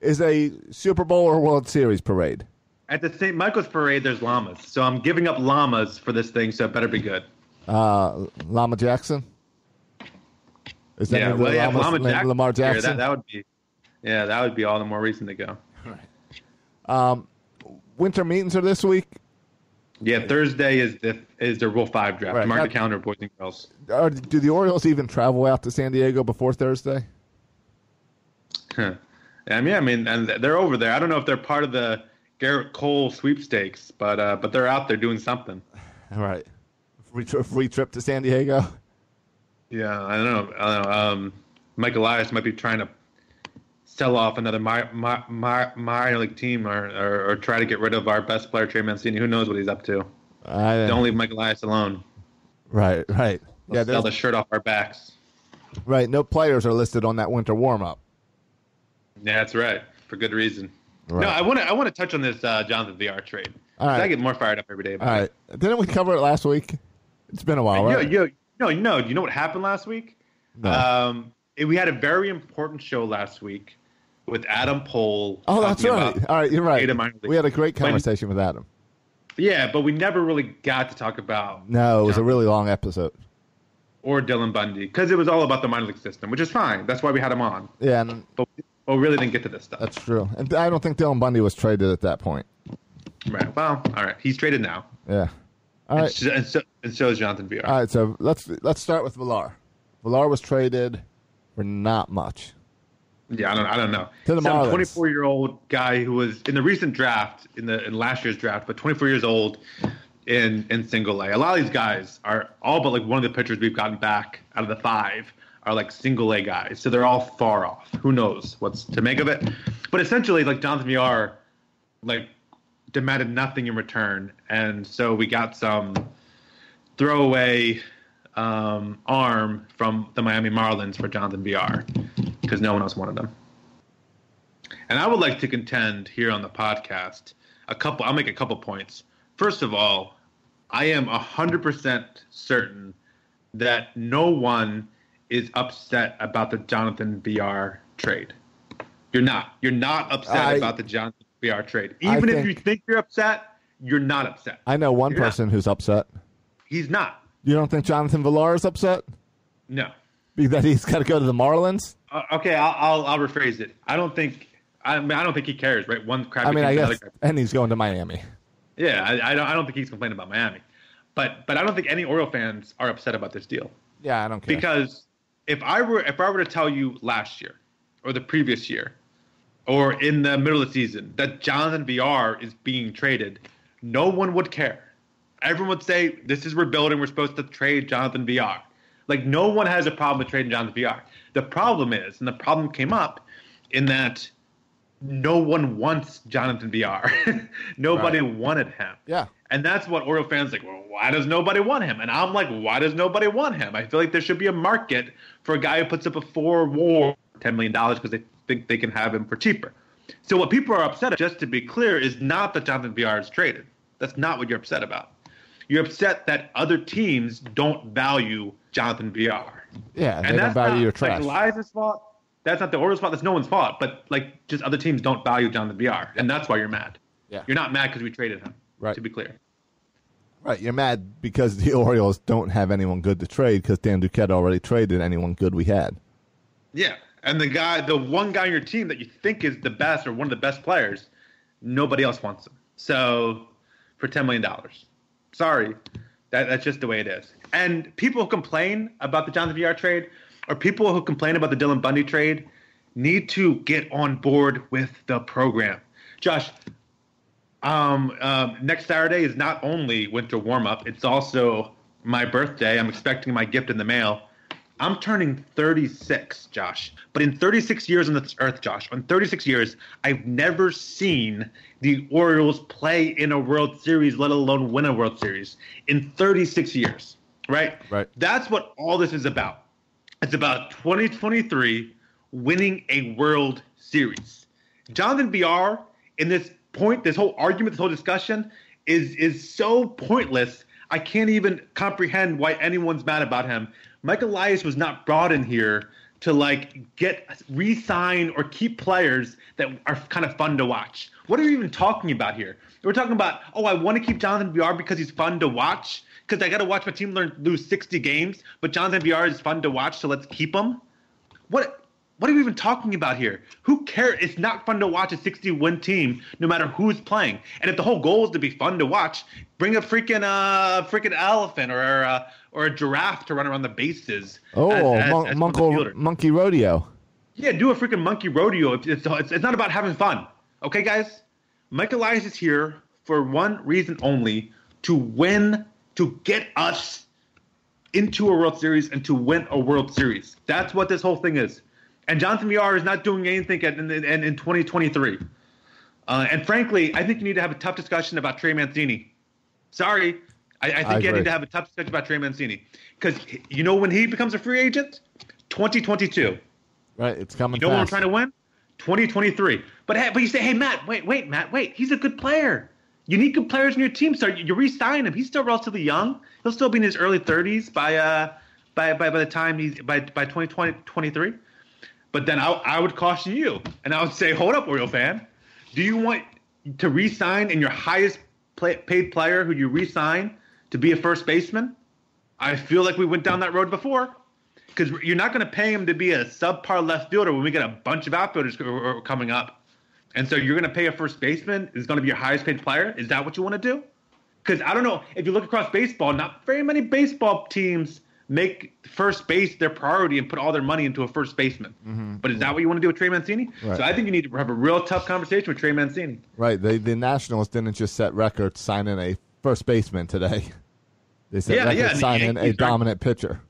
Is a Super Bowl or World Series parade. at the St. Michael's parade, there's llamas. So I'm giving up llamas for this thing. So it better be good. Uh, Lama Jackson. Is that yeah, name of the well, yeah, Llama Jackson Lamar was here, Jackson? That, that would be. Yeah, that would be all the more reason to go. Winter meetings are this week. Yeah, Thursday is the is the Rule Five draft. Right. Mark the calendar, boys and girls. Are, do the Orioles even travel out to San Diego before Thursday? Huh. I mean, I mean, and they're over there. I don't know if they're part of the Gerrit Cole sweepstakes, but uh, but they're out there doing something. All right, free, tri- free trip to San Diego. Yeah, I don't know. I don't know. Um, Mike Elias might be trying to sell off another mi- mi- mi- minor league team or, or or try to get rid of our best player, Trey Mancini. Who knows what he's up to? I, Don't leave Mike Elias alone. Right, right. We'll Yeah, sell the shirt off our backs. right. No players are listed on that winter warm up. Yeah, that's right. For good reason. Right. No, I want to I want to touch on this uh, Jonathan Villar trade. All right. I get more fired up every day. All right. Didn't we cover it last week? It's been a while, Yo, right? yo, no, no. You know what happened last week? No. Um, it- we had a very important show last week with Adam Pohl. oh, that's right. All right, you're right. data minor league. We had a great When- conversation with Adam. yeah, but we never really got to talk about No, it was a really long episode. or Dylan Bundy because it was all about the minor league system, which is fine. That's why we had him on. Yeah, and But but we really didn't get to this stuff. that's true. And I don't think Dylan Bundy was traded at that point. right. Well, all right. He's traded now, Yeah. All and, right. so, and, so, and so is Jonathan Villar. All right. So let's let's start with Villar. Villar was traded for not much. Yeah, I don't, I don't know. To the Some 24 year old guy who was in the recent draft, in the in last year's draft, but 24 years old in in single A. A lot of these guys are all but like one of the pitchers we've gotten back out of the five are like single A guys, so they're all far off. Who knows what's to make of it? But essentially, like Jonathan Villar, like demanded nothing in return, and so we got some throwaway um, arm from the Miami Marlins for Jonathan Villar because no one else wanted them. And I would like to contend here on the podcast a couple. I'll make a couple points. First of all, I am hundred percent certain that no one is upset about the Jonathan Villar trade. You're not. You're not upset I- about the Jonathan Villar trade. Even if you think you're upset, you're not upset. I know one You're not. person who's upset. He's not. You don't think Jonathan Villar is upset? No. That he's got to go to the Marlins? Uh, okay, I'll, I'll I'll rephrase it. I don't think. I mean, I don't think he cares. Right? One crap. I mean, I guess, and he's going to Miami. Yeah, I, I don't. I don't think he's complaining about Miami, but but I don't think any Oriole fans are upset about this deal Yeah, I don't care. because if I were if I were to tell you last year or the previous year or in the middle of the season that Jonathan Villar is being traded, no one would care. Everyone would say this is rebuilding. We're supposed to trade Jonathan Villar. Like no one has a problem with trading Jonathan Villar. The problem is, and the problem came up in that no one wants Jonathan Villar. Nobody Right. wanted him. Yeah. And that's what Oriole fans like. Well, why does nobody want him? And I'm like, why does nobody want him? I feel like there should be a market for a guy who puts up a four war ten million dollars because they think they can have him for cheaper. So what people are upset, at, just to be clear, is not that Jonathan Villar is traded. That's not what you're upset about. You're upset that other teams don't value Jonathan Villar. Yeah, they and don't that's value not your trash. like Elias's fault. That's not the Orioles' fault. That's no one's fault. But like, just other teams don't value Jonathan Villar, and that's why you're mad. Yeah. You're not mad because we traded him. Right. To be clear. Right, you're mad because the Orioles don't have anyone good to trade because Dan Duquette already traded anyone good we had. Yeah, and the guy, the one guy on your team that you think is the best or one of the best players, nobody else wants him. So, for ten million dollars, sorry, that, that's just the way it is. And people who complain about the Jonathan Villar trade, or people who complain about the Dylan Bundy trade, need to get on board with the program. Josh, um, um, next Saturday is not only winter warm up; it's also my birthday. I'm expecting my gift in the mail. I'm turning 36, Josh. But in 36 years on this earth, Josh, in 36 years, I've never seen the Orioles play in a World Series, let alone win a World Series. In 36 years, right? Right. That's what all this is about. It's about 2023 winning a World Series. Jonathan Villar in this point, this whole argument, this whole discussion is is so pointless. I can't even comprehend why anyone's mad about him. Mike Elias was not brought in here to like get re-sign or keep players that are kind of fun to watch. What are you even talking about here? We're talking about, oh, I want to keep Jonathan Villar because he's fun to watch. Because I got to watch my team learn lose 60 games, but Jonathan Villar is fun to watch, so let's keep him. What what are we even talking about here? Who cares? It's not fun to watch a 60 win team, no matter who's playing. And if the whole goal is to be fun to watch, bring a freaking uh freaking elephant or uh, or a giraffe to run around the bases. Oh, as- as- mon- as one of the Monko- fielders. monkey rodeo. Yeah, do a freaking monkey rodeo. It's, it's, it's, it's not about having fun. Okay, guys? Mike Elias is here for one reason only to win, to get us into a World Series and to win a World Series. That's what this whole thing is. And Jonathan Villar is not doing anything at, in, in, in 2023. Uh, and frankly, I think you need to have a tough discussion about Trey Mancini. Sorry. I, I think I you need to have a tough discussion about Trey Mancini. Because you know when he becomes a free agent? 2022. Right, it's coming You know what fast. trying to win? 2023. But hey, but you say, hey Matt, wait, wait, Matt, wait. He's a good player. You need good players in your team, so you, you re-sign him. He's still relatively young. He'll still be in his early 30s by uh by by, by the time he's by by 2020 23. But then I, I would caution you, and I would say, hold up, Oriole fan. Do you want to re-sign and your highest play, paid player who you re-sign to be a first baseman? I feel like we went down that road before because you're not going to pay him to be a subpar left fielder when we get a bunch of outfielders co- co- coming up. And so you're going to pay a first baseman is going to be your highest paid player. Is that what you want to do? Because I don't know if you look across baseball, not very many baseball teams make first base their priority and put all their money into a first baseman. Mm-hmm. But is that what you want to do with Trey Mancini? Right. So I think you need to have a real tough conversation with Trey Mancini. Right, the the Nationals didn't just set records signing a first baseman today. They set Yeah, records yeah, signing a dominant pitcher.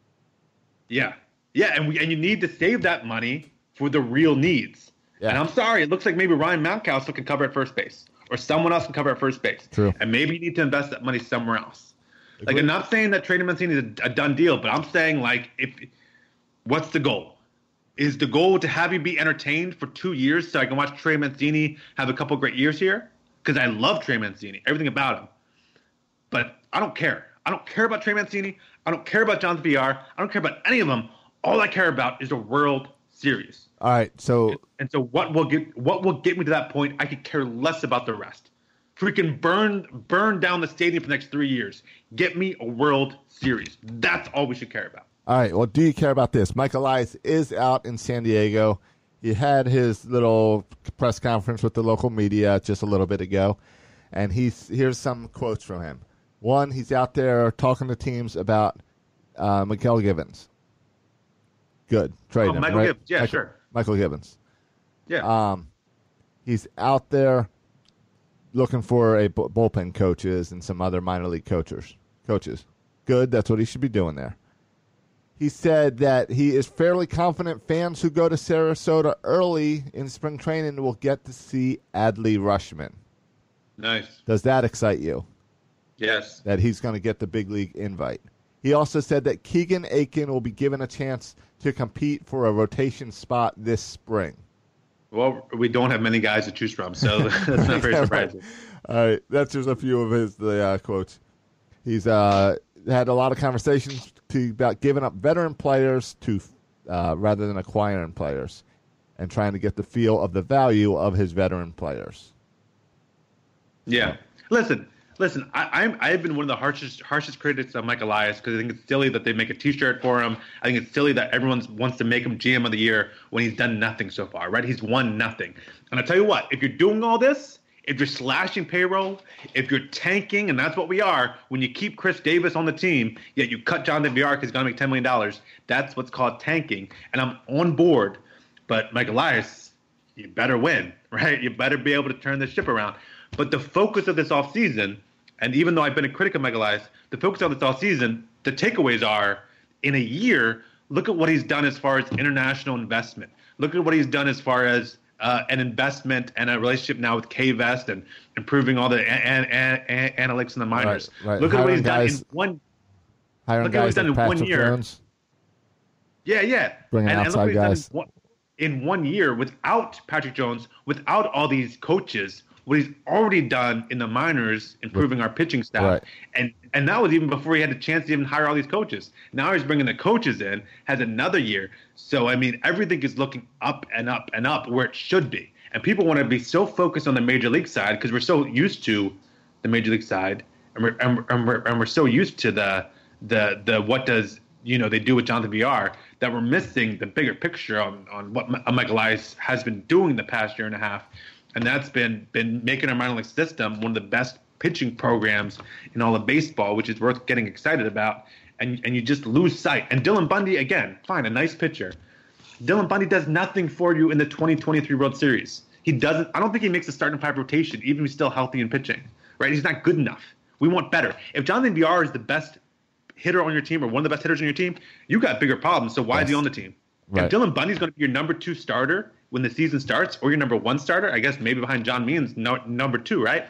Yeah, yeah, and we and you need to save that money for the real needs. Yeah. And I'm sorry, it looks like maybe Ryan Mountcastle can cover at first base, or someone else can cover at first base. True. And maybe you need to invest that money somewhere else. Like I'm not saying that Trey Mancini is a, a done deal, but I'm saying like if what's the goal? Is the goal to have you be entertained for two years so I can watch Trey Mancini have a couple great years here? Because I love Trey Mancini, everything about him. But I don't care. I don't care about Trey Mancini. I don't care about Jonathan Villar. I don't care about any of them. All I care about is the World Series. All right, so And so what will get what will get me to that point? I could care less about the rest. Freaking burn burn down the stadium for the next three years. Get me a World Series. That's all we should care about. All right. Well, do you care about this? Mike Elias is out in San Diego. He had his little press conference with the local media just a little bit ago, and he's here's some quotes from him. One, he's out there talking to teams about uh, Miguel Givens. Good trade Oh, him, Michael right? Gibbs. Yeah, Michael, sure. Michael Gibbons. Yeah. Um, he's out there looking for a bullpen coaches and some other minor league coaches. Coaches, good. That's what he should be doing there. He said that he is fairly confident fans who go to Sarasota early in spring training will get to see Adley Rutschman. nice. Does that excite you? Yes. That he's going to get the big league invite. He also said that Keegan Akin will be given a chance to compete for a rotation spot this spring. Well, we don't have many guys to choose from, so that's not very surprising. All right, that's just a few of his the uh, quotes. He's uh, had a lot of conversations to about giving up veteran players to uh, rather than acquiring players, and trying to get the feel of the value of his veteran players. Yeah. Listen, listen. I, I'm I've been one of the harshest harshest critics of Mike Elias because I think it's silly that they make a T-shirt for him. I think it's silly that everyone wants to make him GM of the year when he's done nothing so far. Right? He's won nothing. And I tell you what, if you're doing all this. If you're slashing payroll, if you're tanking, and that's what we are, when you keep Chris Davis on the team, yet you cut Jonathan Villar because he's going to make $10 million, that's what's called tanking. And I'm on board. But Mike Elias, you better win, right? You better be able to turn the ship around. But the focus of this offseason, and even though I've been a critic of Mike Elias, the focus on this all offseason, the takeaways are in a year, look at what he's done as far as international investment. Look at what he's done as far as uh, an investment and a relationship now with K Vest and improving all the an, an, an, analytics in the minors. Right, right. Look at what he's done in one. Look at what he's done in one year. Yeah, yeah. Bringing and, and look outside what he's done guys. In one, in one year without Patrick Jones, without all these coaches, what he's already done in the minors, improving our pitching staff, Right. and and that was even before he had a chance to even hire all these coaches. Now he's bringing the coaches in, has another year. So I mean, everything is looking up and up and up where it should be. And people want to be so focused on the major league side because we're so used to the major league side, and we're and we're, and we're, and we're so used to the the the what does you know they do with Jonathan Villar that we're missing the bigger picture on on what Michael Elias has been doing the past year and a half, and that's been been making our minor league system one of the best pitching programs in all of baseball, which is worth getting excited about. And and you just lose sight. And Dylan Bundy again, fine, a nice pitcher. Dylan Bundy does nothing for you in the 2023 World Series. He doesn't. I don't think he makes a starting five rotation, even if he's still healthy and pitching. Right? He's not good enough. We want better. If Jonathan Villar is the best hitter on your team or one of the best hitters on your team, you got bigger problems. So why is he on the team? Right. If Dylan Bundy's going to be your number two starter when the season starts, or your number one starter, I guess maybe behind John Means, no, number two, right?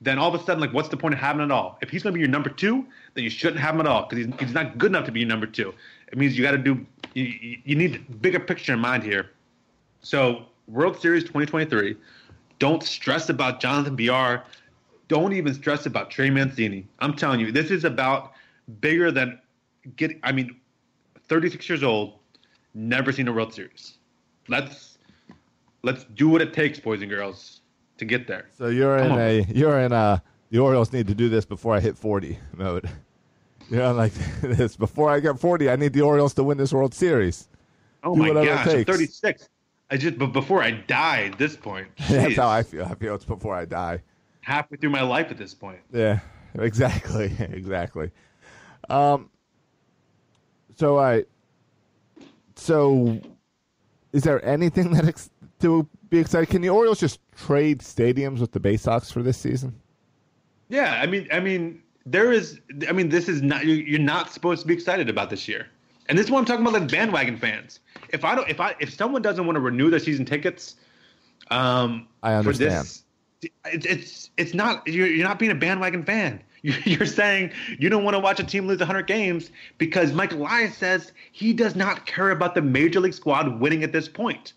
Then all of a sudden, like, what's the point of having it all? If he's going to be your number two, then you shouldn't have him at all because he's, he's not good enough to be your number two. It means you got to do. You, you- need bigger picture in mind here. So World Series 2023. Don't stress about Jonathan Villar. Don't even stress about Trey Mancini. I'm telling you, this is about bigger than getting. I mean, 36 years old, never seen a World Series. Let's let's do what it takes, boys and girls, to get there. So you're Come in on. a you're in a the Orioles need to do this before I hit forty mode. You know, like this before I get forty, I need the Orioles to win this World Series. Oh Do my gosh, I'm 36. I just but before I die at this point. That's how I feel. I feel it's before I die. halfway through my life at this point. Yeah, exactly, exactly. Um, so I, so is there anything that ex- to be excited? Can the Orioles just trade stadiums with the Bay Sox for this season? Yeah, I mean, I mean, there is. I mean, this is not. you- You're not supposed to be excited about this year, and this is what I'm talking about, like bandwagon fans. If I don't, if I, if someone doesn't want to renew their season tickets, um, I for understand. this It's it's it's not you're you're not being a bandwagon fan. You're, you're saying you don't want to watch a team lose 100 games because Mike Elias says he does not care about the major league squad winning at this point.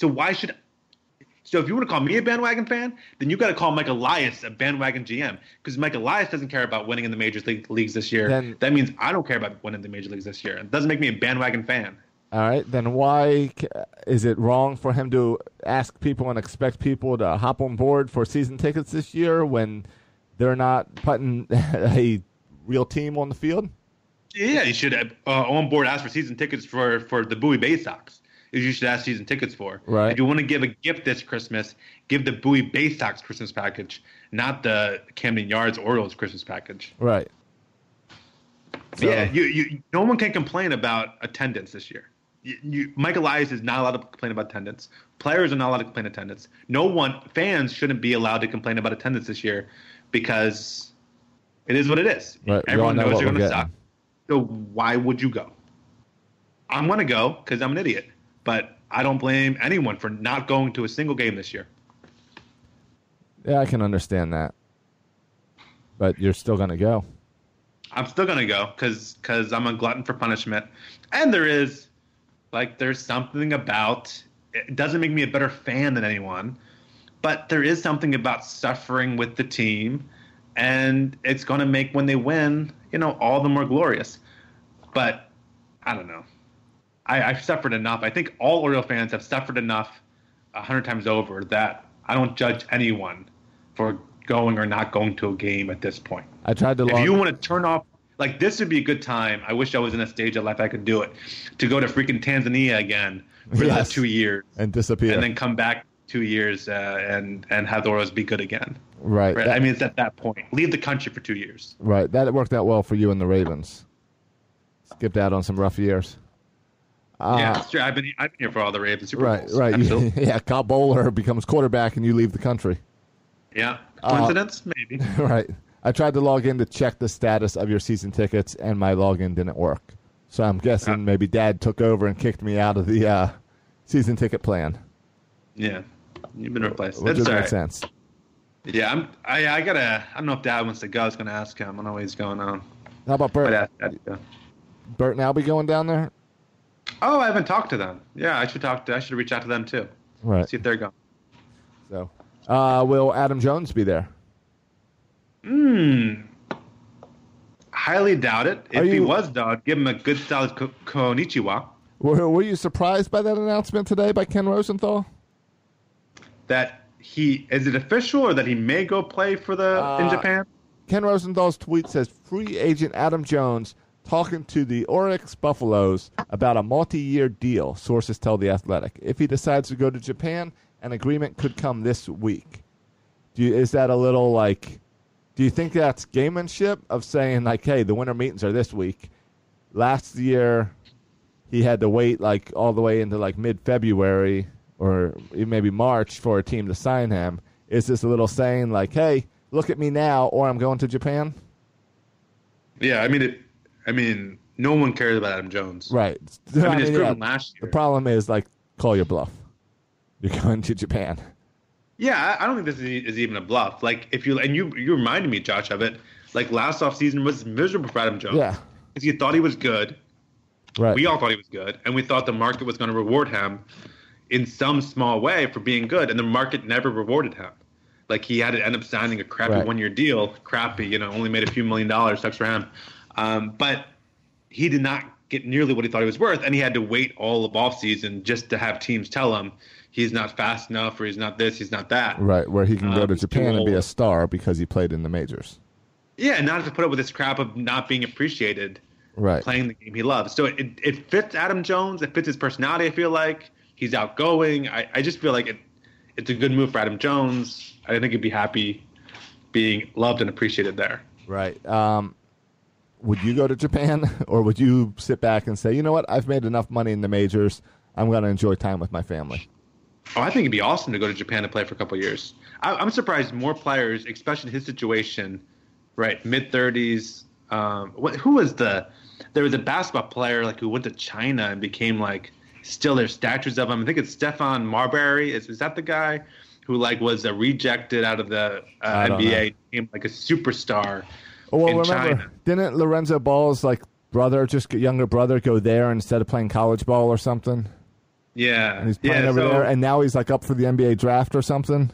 So why should so if you want to call me a bandwagon fan, then you got to call Mike Elias a bandwagon GM because Mike Elias doesn't care about winning in the major league leagues this year. Then- that means I don't care about winning in the major leagues this year. It doesn't make me a bandwagon fan. All right, then why is it wrong for him to ask people and expect people to hop on board for season tickets this year when they're not putting a real team on the field? Yeah, you should uh, on board ask for season tickets for for the Bowie Bay Sox. Is you should ask season tickets for. Right. If you want to give a gift this Christmas, give the Bowie Bay Sox Christmas package, not the Camden Yards Orioles Christmas package. Right. So- yeah, you, you no one can complain about attendance this year. You, you, Mike Elias is not allowed to complain about attendance. Players are not allowed to complain attendance. No one fans shouldn't be allowed to complain about attendance this year because it is what it is. Right, Everyone knows we're going to suck. So why would you go? I'm going to go because I'm an idiot, but I don't blame anyone for not going to a single game this year. Yeah, I can understand that. But you're still going to go. I'm still gonna go because because I'm a glutton for punishment, and there is like there's something about it doesn't make me a better fan than anyone, but there is something about suffering with the team, and it's gonna make when they win, you know, all the more glorious. But I don't know. I, I've suffered enough. I think all Oriole fans have suffered enough a hundred times over that I don't judge anyone for going or not going to a game at this point I tried to if log you want to turn off like this would be a good time i wish i was in a stage of life i could do it to go to freaking tanzania again for Yes. the two years and disappear. and then come back two years uh, and and have the Orioles be good again right. right that- i mean it's at that point leave the country for two years right. That worked out well for you and the Ravens. Skipped out on some rough years. Uh, yeah true. i've been i've been here for all the ravens super Right, Bowls. right. Absolutely. yeah, Kyle Boller becomes quarterback and you leave the country. yeah Uh, coincidence maybe right. I tried to log in to check the status of your season tickets, and my login didn't work. So I'm guessing Uh. maybe Dad took over and kicked me out of the uh, season ticket plan, yeah you've been replaced which that's doesn't make sense. yeah i'm i i gotta i don't know if dad wants to go i was gonna ask him i don't know what he's going on How about Bert? ask dad to go. Bert and Albie going down there? Oh, I haven't talked to them. Yeah, I should talk to. I should reach out to them too. Right. See if they're going. So, uh, will Adam Jones be there? Hmm. Highly doubt it. If he was, though, I'd give him a good solid ko- konnichiwa. Were, were you surprised by that announcement today by Ken Rosenthal? That he is it official or that he may go play for the in Uh, Japan? Ken Rosenthal's tweet says free agent Adam Jones talking to the Orix Buffaloes about a multi-year deal. Sources tell the Athletic. If he decides to go to Japan, an agreement could come this week. Do you, is that a little like? Do you think that's gamemanship of saying like, hey, the winter meetings are this week? Last year, he had to wait like all the way into like mid-February or maybe March for a team to sign him. Is this a little saying like, hey, look at me now, or I'm going to Japan? Yeah, I mean it. I mean, no one cares about Adam Jones. Right. I mean, it's yeah, proven last The problem is like, call your bluff. You're going to Japan. Yeah, I I don't think this is, is even a bluff. Like if you and you you reminded me, Josh, of it. Like last offseason was miserable for Adam Jones. Yeah. because you thought he was good. Right. We all thought he was good, and we thought the market was going to reward him in some small way for being good, and the market never rewarded him. Like he had to end up signing a crappy Right. one-year deal, crappy, you know, only made a few million dollars. Sucks for him, um, but he did not get nearly what he thought he was worth, and he had to wait all of offseason just to have teams tell him he's not fast enough, or he's not this, he's not that. Right, where he can go Um, to Japan and be a star because he played in the majors. Yeah, and not have to put up with this crap of not being appreciated. Right. playing the game he loves. So it, it fits Adam Jones. It fits his personality. I feel like he's outgoing. I, I just feel like it it's a good move for Adam Jones. I think he'd be happy being loved and appreciated there. Right. Um, would you go to Japan, or would you sit back and say, you know what, I've made enough money in the majors. I'm going to enjoy time with my family. Oh, I think it'd be awesome to go to Japan and play for a couple of years. I, I'm surprised more players, especially in his situation, right, mid thirties. Um, what, who was the? There was a basketball player like who went to China and became like still there's statues of him. I think it's Stephon Marbury. Is is that the guy? who like was rejected out of the uh, NBA, became like a superstar Oh, well, in remember, China. didn't Lorenzo Ball's like brother, just younger brother, go there instead of playing college ball or something? Yeah, And he's playing yeah, over so, there, and now he's like up for the NBA draft or something.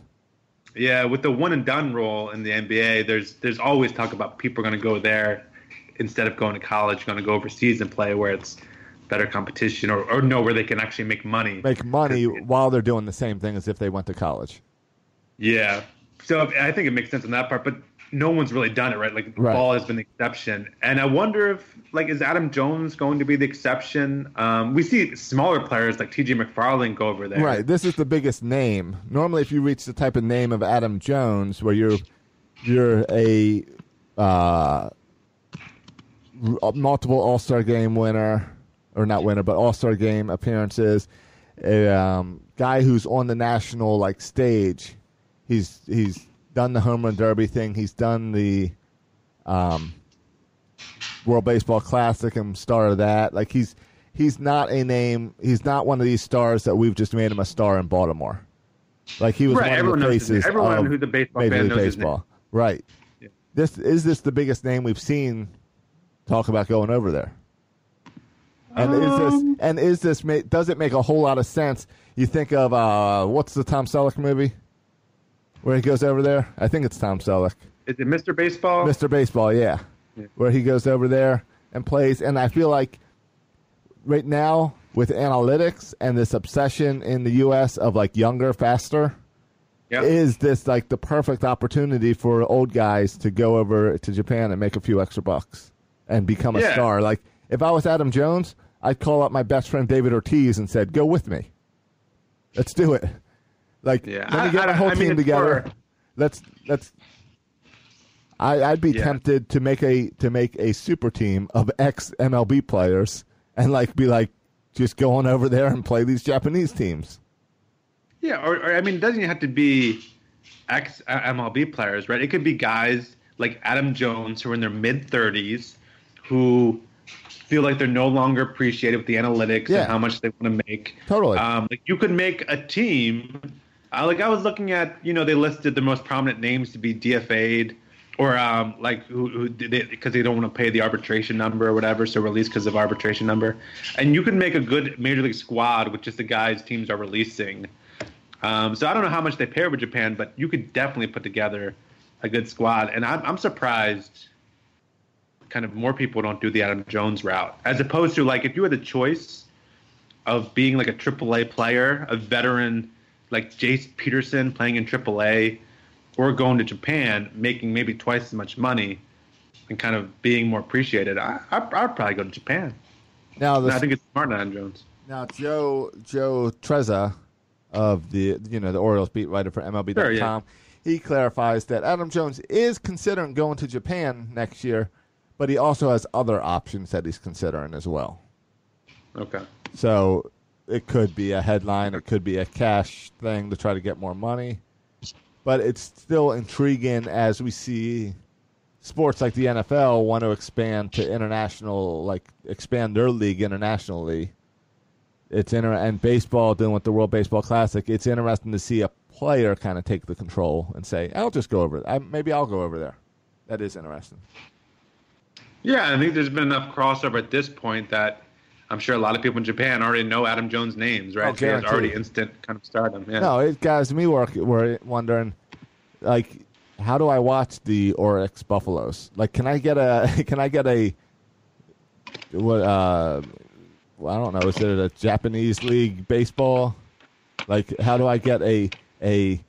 yeah. With the one and done rule in the NBA, there's there's always talk about people are going to go there instead of going to college, going to go overseas and play where it's better competition or, or no, where they can actually make money. Make money while they're doing the same thing as if they went to college. Yeah. So I think it makes sense on that part, but no one's really done it, right? Like Right. ball has been the exception. And I wonder if like is Adam Jones going to be the exception? Um, we see smaller players like TJ McFarland go over there. Right. This is the biggest name. Normally, if you reach the type of name of Adam Jones, where you're you're a uh, multiple All Star game winner, or not winner, but All Star game appearances, a um, guy who's on the national like stage. He's he's done the home run derby thing. He's done the um, World Baseball Classic and star of that. Like he's he's not a name. He's not one of these stars that we've just made him a star in Baltimore. Like he was Right, one of the knows faces Everyone who's a baseball Major fan knows Baseball. Right. Yeah. This is this the biggest name we've seen talk about going over there. And is Um, this and is this does it make a whole lot of sense? You think of uh, what's the Tom Selleck movie where he goes over there? I think it's Tom Selleck. Is it Mr. Baseball? Mr. Baseball, yeah. Where he goes over there and plays. And I feel like right now, with analytics and this obsession in the U.S. of like younger, faster, Yeah. is this like the perfect opportunity for old guys to go over to Japan and make a few extra bucks and become a Yeah. star? Like, if I was Adam Jones, I'd call up my best friend David Ortiz and said, "Go with me. Let's do it." Like, Yeah, let me get I- my whole I team it's together. for- Let's let's I, I'd be Yeah. tempted to make a to make a super team of ex MLB players and like be like just go on over there and play these Japanese teams. Yeah, or, or I mean, it doesn't have to be ex MLB players, right? It could be guys like Adam Jones who are in their mid 30s who feel like they're no longer appreciated with the analytics Yeah. and how much they want to make. Totally. Um, like you could make a team. Uh, like I was looking at, you know, they listed the most prominent names to be DFA'd or um, like who, who did it because they, don't want to pay the arbitration number or whatever, so release because of arbitration number. And you can make a good major league squad with just the guys teams are releasing. Um, so I don't know how much they pay over Japan, but you could definitely put together a good squad. And I'm, I'm surprised kind of more people don't do the Adam Jones route, as opposed to like if you had the choice of being like a AAA player, a veteran like Jace Peterson playing in AAA, or going to Japan making maybe twice as much money and kind of being more appreciated. I, I I'd probably go to Japan. Now I think it's smart, Adam Jones. Now Joe Joe Trezza of the you know the Orioles beat writer for MLB.com, Sure, yeah. he clarifies that Adam Jones is considering going to Japan next year, but he also has other options that he's considering as well. Okay. So it could be a headline, it could be a cash thing to try to get more money, but it's still intriguing as we see sports like the NFL want to expand to international, like expand their league internationally. It's inter- and baseball doing with the World Baseball Classic. It's interesting to see a player kind of take the control and say, "I'll just go over. I, maybe I'll go over there." That is interesting. Yeah, I think there's been enough crossover at this point that I'm sure a lot of people in Japan already know Adam Jones' names, right? Oh, so he already instant kind of stardom. Yeah. No, it guys me work were wondering like how do I watch the Orix Buffaloes? Like can I get a can I get a what uh well, I don't know, is it a Japanese league baseball? Like how do I get a a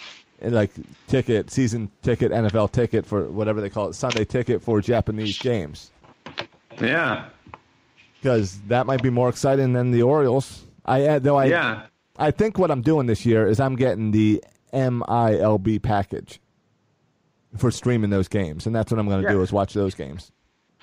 like ticket, season ticket, NFL ticket for whatever they call it, Sunday ticket for Japanese games? Yeah. Because that might be more exciting than the Orioles. I uh, though I Yeah. I think what I'm doing this year is I'm getting the MILB package for streaming those games, and that's what I'm going to Yeah. do is watch those games.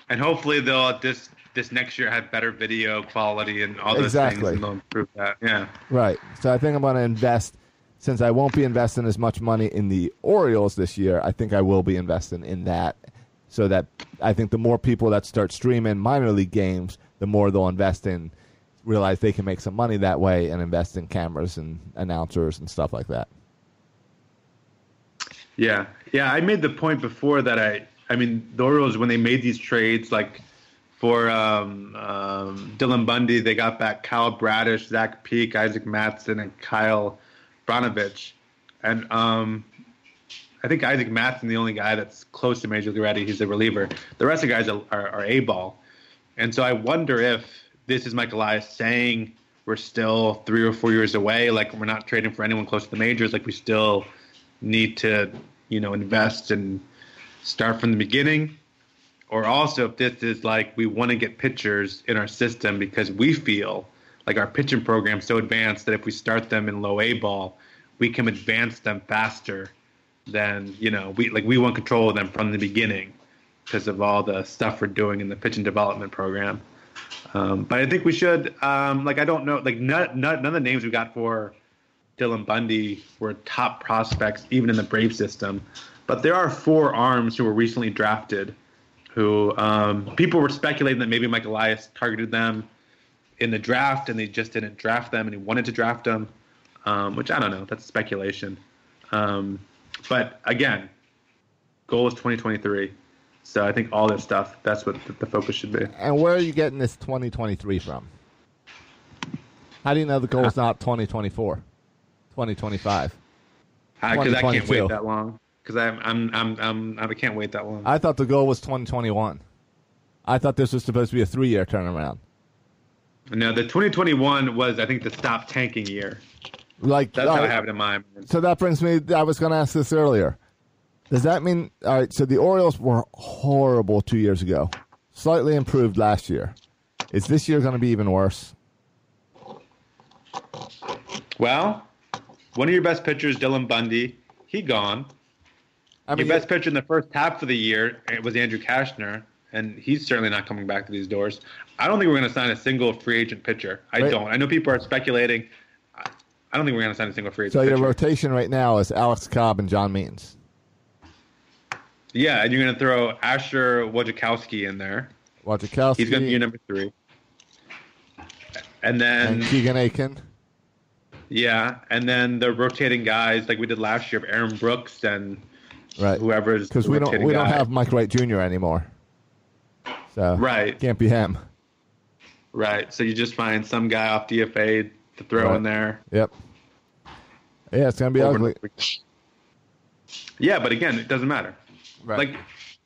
And hopefully they'll this this next year have better video quality and all those Exactly. things, and they'll improve that. Yeah. Right. So I think I'm going to invest. Since I won't be investing as much money in the Orioles this year, I think I will be investing in that. So that I think the more people that start streaming minor league games, the more they'll invest in, realize they can make some money that way, and invest in cameras and announcers and stuff like that. Yeah, yeah. I made the point before that I, I mean, the Orioles when they made these trades, like for um, um, Dylan Bundy, they got back Kyle Bradish, Zach Peek, Isaac Mattson, and Kyle Brnovich, and um, I think Isaac Mattson, the only guy that's close to major league ready, he's a reliever. The rest of the guys are, are, are a ball, and so I wonder if this is Mike Elias saying we're still three or four years away, like we're not trading for anyone close to the majors, like we still need to, you know, invest and start from the beginning. Or also if this is like we want to get pitchers in our system because we feel like our pitching program's so advanced that if we start them in low A ball, we can advance them faster than, you know, we like we want control of them from the beginning because of all the stuff we're doing in the pitching development program. Um, but I think we should, um, like, I don't know, like, none, none, none of the names we got for Dylan Bundy were top prospects, even in the Brave system. But there are four arms who were recently drafted who um, people were speculating that maybe Mike Elias targeted them in the draft and they just didn't draft them and he wanted to draft them, um, which I don't know. That's speculation. Um, but again, goal is 2023. So I think all this stuff, that's what the, focus should be. And where are you getting this 2023 from? How do you know the goal is uh, not 2024, 2025? Because I can't 2022. wait that long. Because I'm, I'm, I'm, I'm, I can't wait that long. I thought the goal was 2021. I thought this was supposed to be a three-year turnaround. No, the 2021 was, I think, the stop tanking year. Like That's all how I have it in mind. So that brings me. I was going to ask this earlier. Does that mean all right? So the Orioles were horrible two years ago, slightly improved last year. Is this year going to be even worse? Well, one of your best pitchers, Dylan Bundy, he gone. I your best pitcher in the first half of the year it was Andrew Cashner, and he's certainly not coming back to these doors. I don't think we're going to sign a single free agent pitcher. I Right. don't. I know people are speculating. I I don't think we're going to sign a single free agent so your rotation right now is Alex Cobb and John Means. Yeah, and you're going to throw Asher Wojciechowski in there. Wojciechowski He's going to be your number three. And then and Keegan Akin. Yeah, and then the rotating guys like we did last year of Aaron Brooks and Right. whoever's Because we don't we don't have Mike Wright Jr. anymore. So Right. can't be him. right. So you just find some guy off DFA to throw Right. in there. Yep. Yeah, it's gonna be Over- ugly. Yeah, but again, it doesn't matter. Right. Like,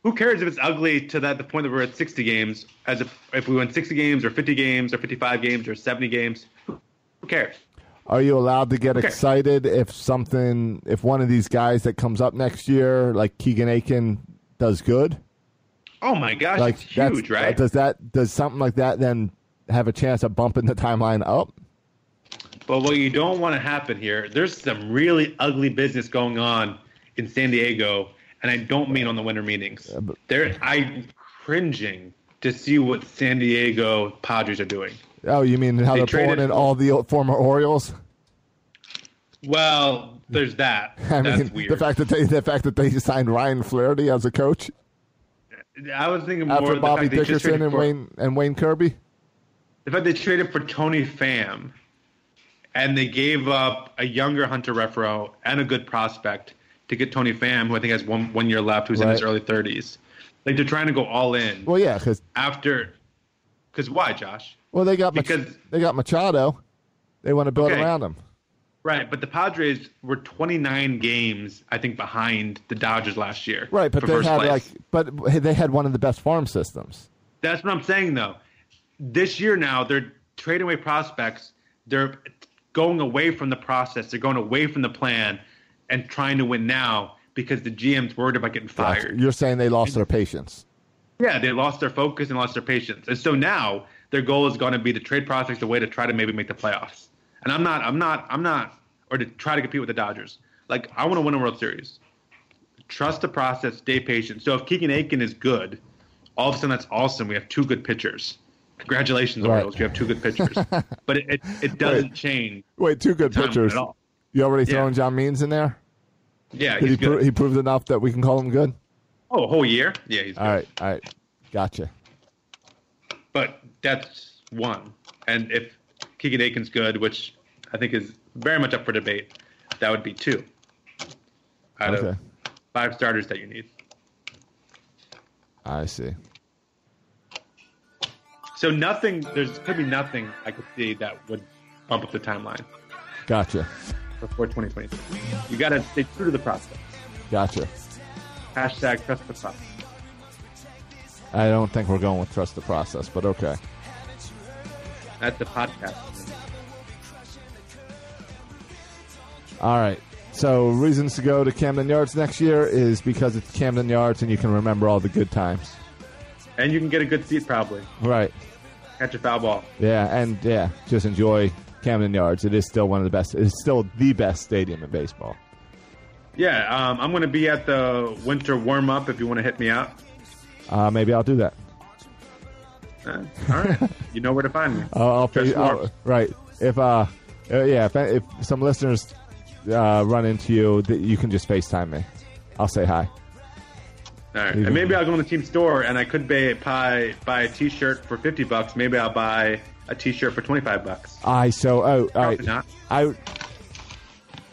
who cares if it's ugly to that the point that we're at 60 games? As if if we win 60 games or 50 games or 55 games or 70 games, who cares? Are you allowed to get Okay. excited if something, if one of these guys that comes up next year, like Keegan Akin, does good? Oh my gosh, like it's that's- huge, right? Does that does something like that then have a chance of bumping the timeline up? But what you don't want to happen here, there's some really ugly business going on in San Diego, and I don't mean on the winter meetings. There, I'm cringing to see what San Diego Padres are doing. Oh, you mean how They they're pulling traded- in all the former Orioles? Well, there's that. I That's mean, weird. the fact that they the fact that they signed Ryan Flaherty as a coach I was thinking more after of the Bobby fact Dickerson and for, Wayne and Wayne Kirby. the fact they traded for Tommy Pham, and they gave up a younger Hunter Renfroe and a good prospect to get Tommy Pham, who I think has one one year left, who's in his early 30s. Like they're trying to go all in. Well, yeah, because after because why josh well they got Mach- Because- they got Machado. They want to build Okay. around him. right but the padres were 29 games i think behind the dodgers last year Right, but they had place. like, but they had one of the best farm systems. that's what i'm saying though this year now they're trading away prospects they're going away from the process they're going away from the plan and trying to win now because the gm's worried about getting fired You're saying they lost their patience. Yeah, they lost their focus and lost their patience. And so now their goal is going to be to trade prospects away to try to maybe make the playoffs. And I'm not, I'm not, I'm not, or to try to compete with the Dodgers. Like, I want to win a World Series. Trust the process, stay patient. So if Keegan Akin is good, all of a sudden that's awesome. We have two good pitchers. Congratulations, Right. Orioles. You have two good pitchers. but it, it, it doesn't Wait. change. Wait, two good pitchers. You already Yeah. throwing John Means in there? Yeah, Did he, pro- he proved enough that we can call him good? oh, a whole year? Yeah, he's good. All right, all right, gotcha. but that's one. And if Keegan Akin's good, which I think is very much up for debate, that would be two. Out Okay. of five starters that you need. I see. So nothing. There's could be nothing I could see that would bump up the timeline Gotcha. Before 2023. You got to stay true to the process. Gotcha. Hashtag trust the process. I don't think we're going with trust the process, but okay. That's the podcast. All right. So reasons to go to Camden Yards next year is because it's Camden Yards and you can remember all the good times. And you can get a good seat probably. Right. Catch a foul ball. Yeah, and yeah, just enjoy Camden Yards. It is still one of the best. It's still the best stadium in baseball. Yeah, um, I'm going to be at the winter warm up if you want to hit me up, Uh, maybe I'll do that. Uh, all right. you know where to find me. I'll, I'll, I'll- right. If uh, uh, yeah, if, if some listeners uh, run into you, th- you can just FaceTime me. I'll say hi. All right. And maybe I'll go in the team store and I could buy, buy, buy a t shirt for 50 bucks. Maybe I'll buy a t shirt for 25 bucks. I so oh, all right. not. I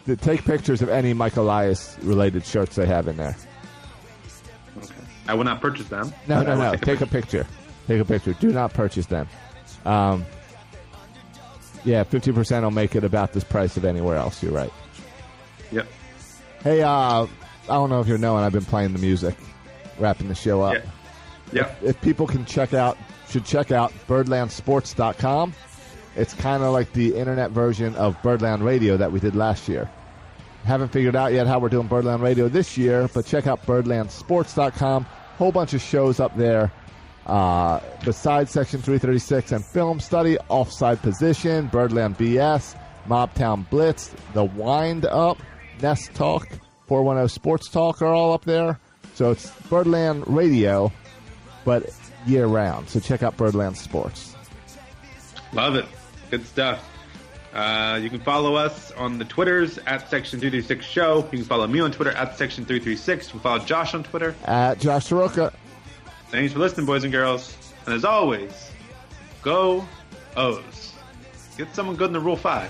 th- take pictures of any Mike Elias related shirts they have in there. Okay. I will not purchase them. No, no, no. take a Take a picture. Take a picture. Do not purchase them. Um, yeah, fifty percent will make it about this price of anywhere else. You're right. Yep. Hey, uh, I don't know if you're knowing. I've been playing the music, wrapping the show up. Yeah. Yep. If people can check out, should check out birdlandsports.com. It's kind of like the internet version of Birdland Radio that we did last year. Haven't figured out yet how we're doing Birdland Radio this year, but check out birdlandsports.com. Whole bunch of shows up there. Uh, besides Section 336 and Film Study, Offside Position, Birdland BS, Mobtown Blitz, The Wind Up, Nest Talk, 410 Sports Talk are all up there. So it's Birdland Radio, but year round. So check out Birdland Sports. Love it. Good stuff. Uh, you can follow us on the Twitters at Section 336 Show. You can follow me on Twitter at Section 336. You can follow Josh on Twitter. At Josh Soroka. Thanks for listening, boys and girls. And as always, go O's. Get someone good in the Rule 5.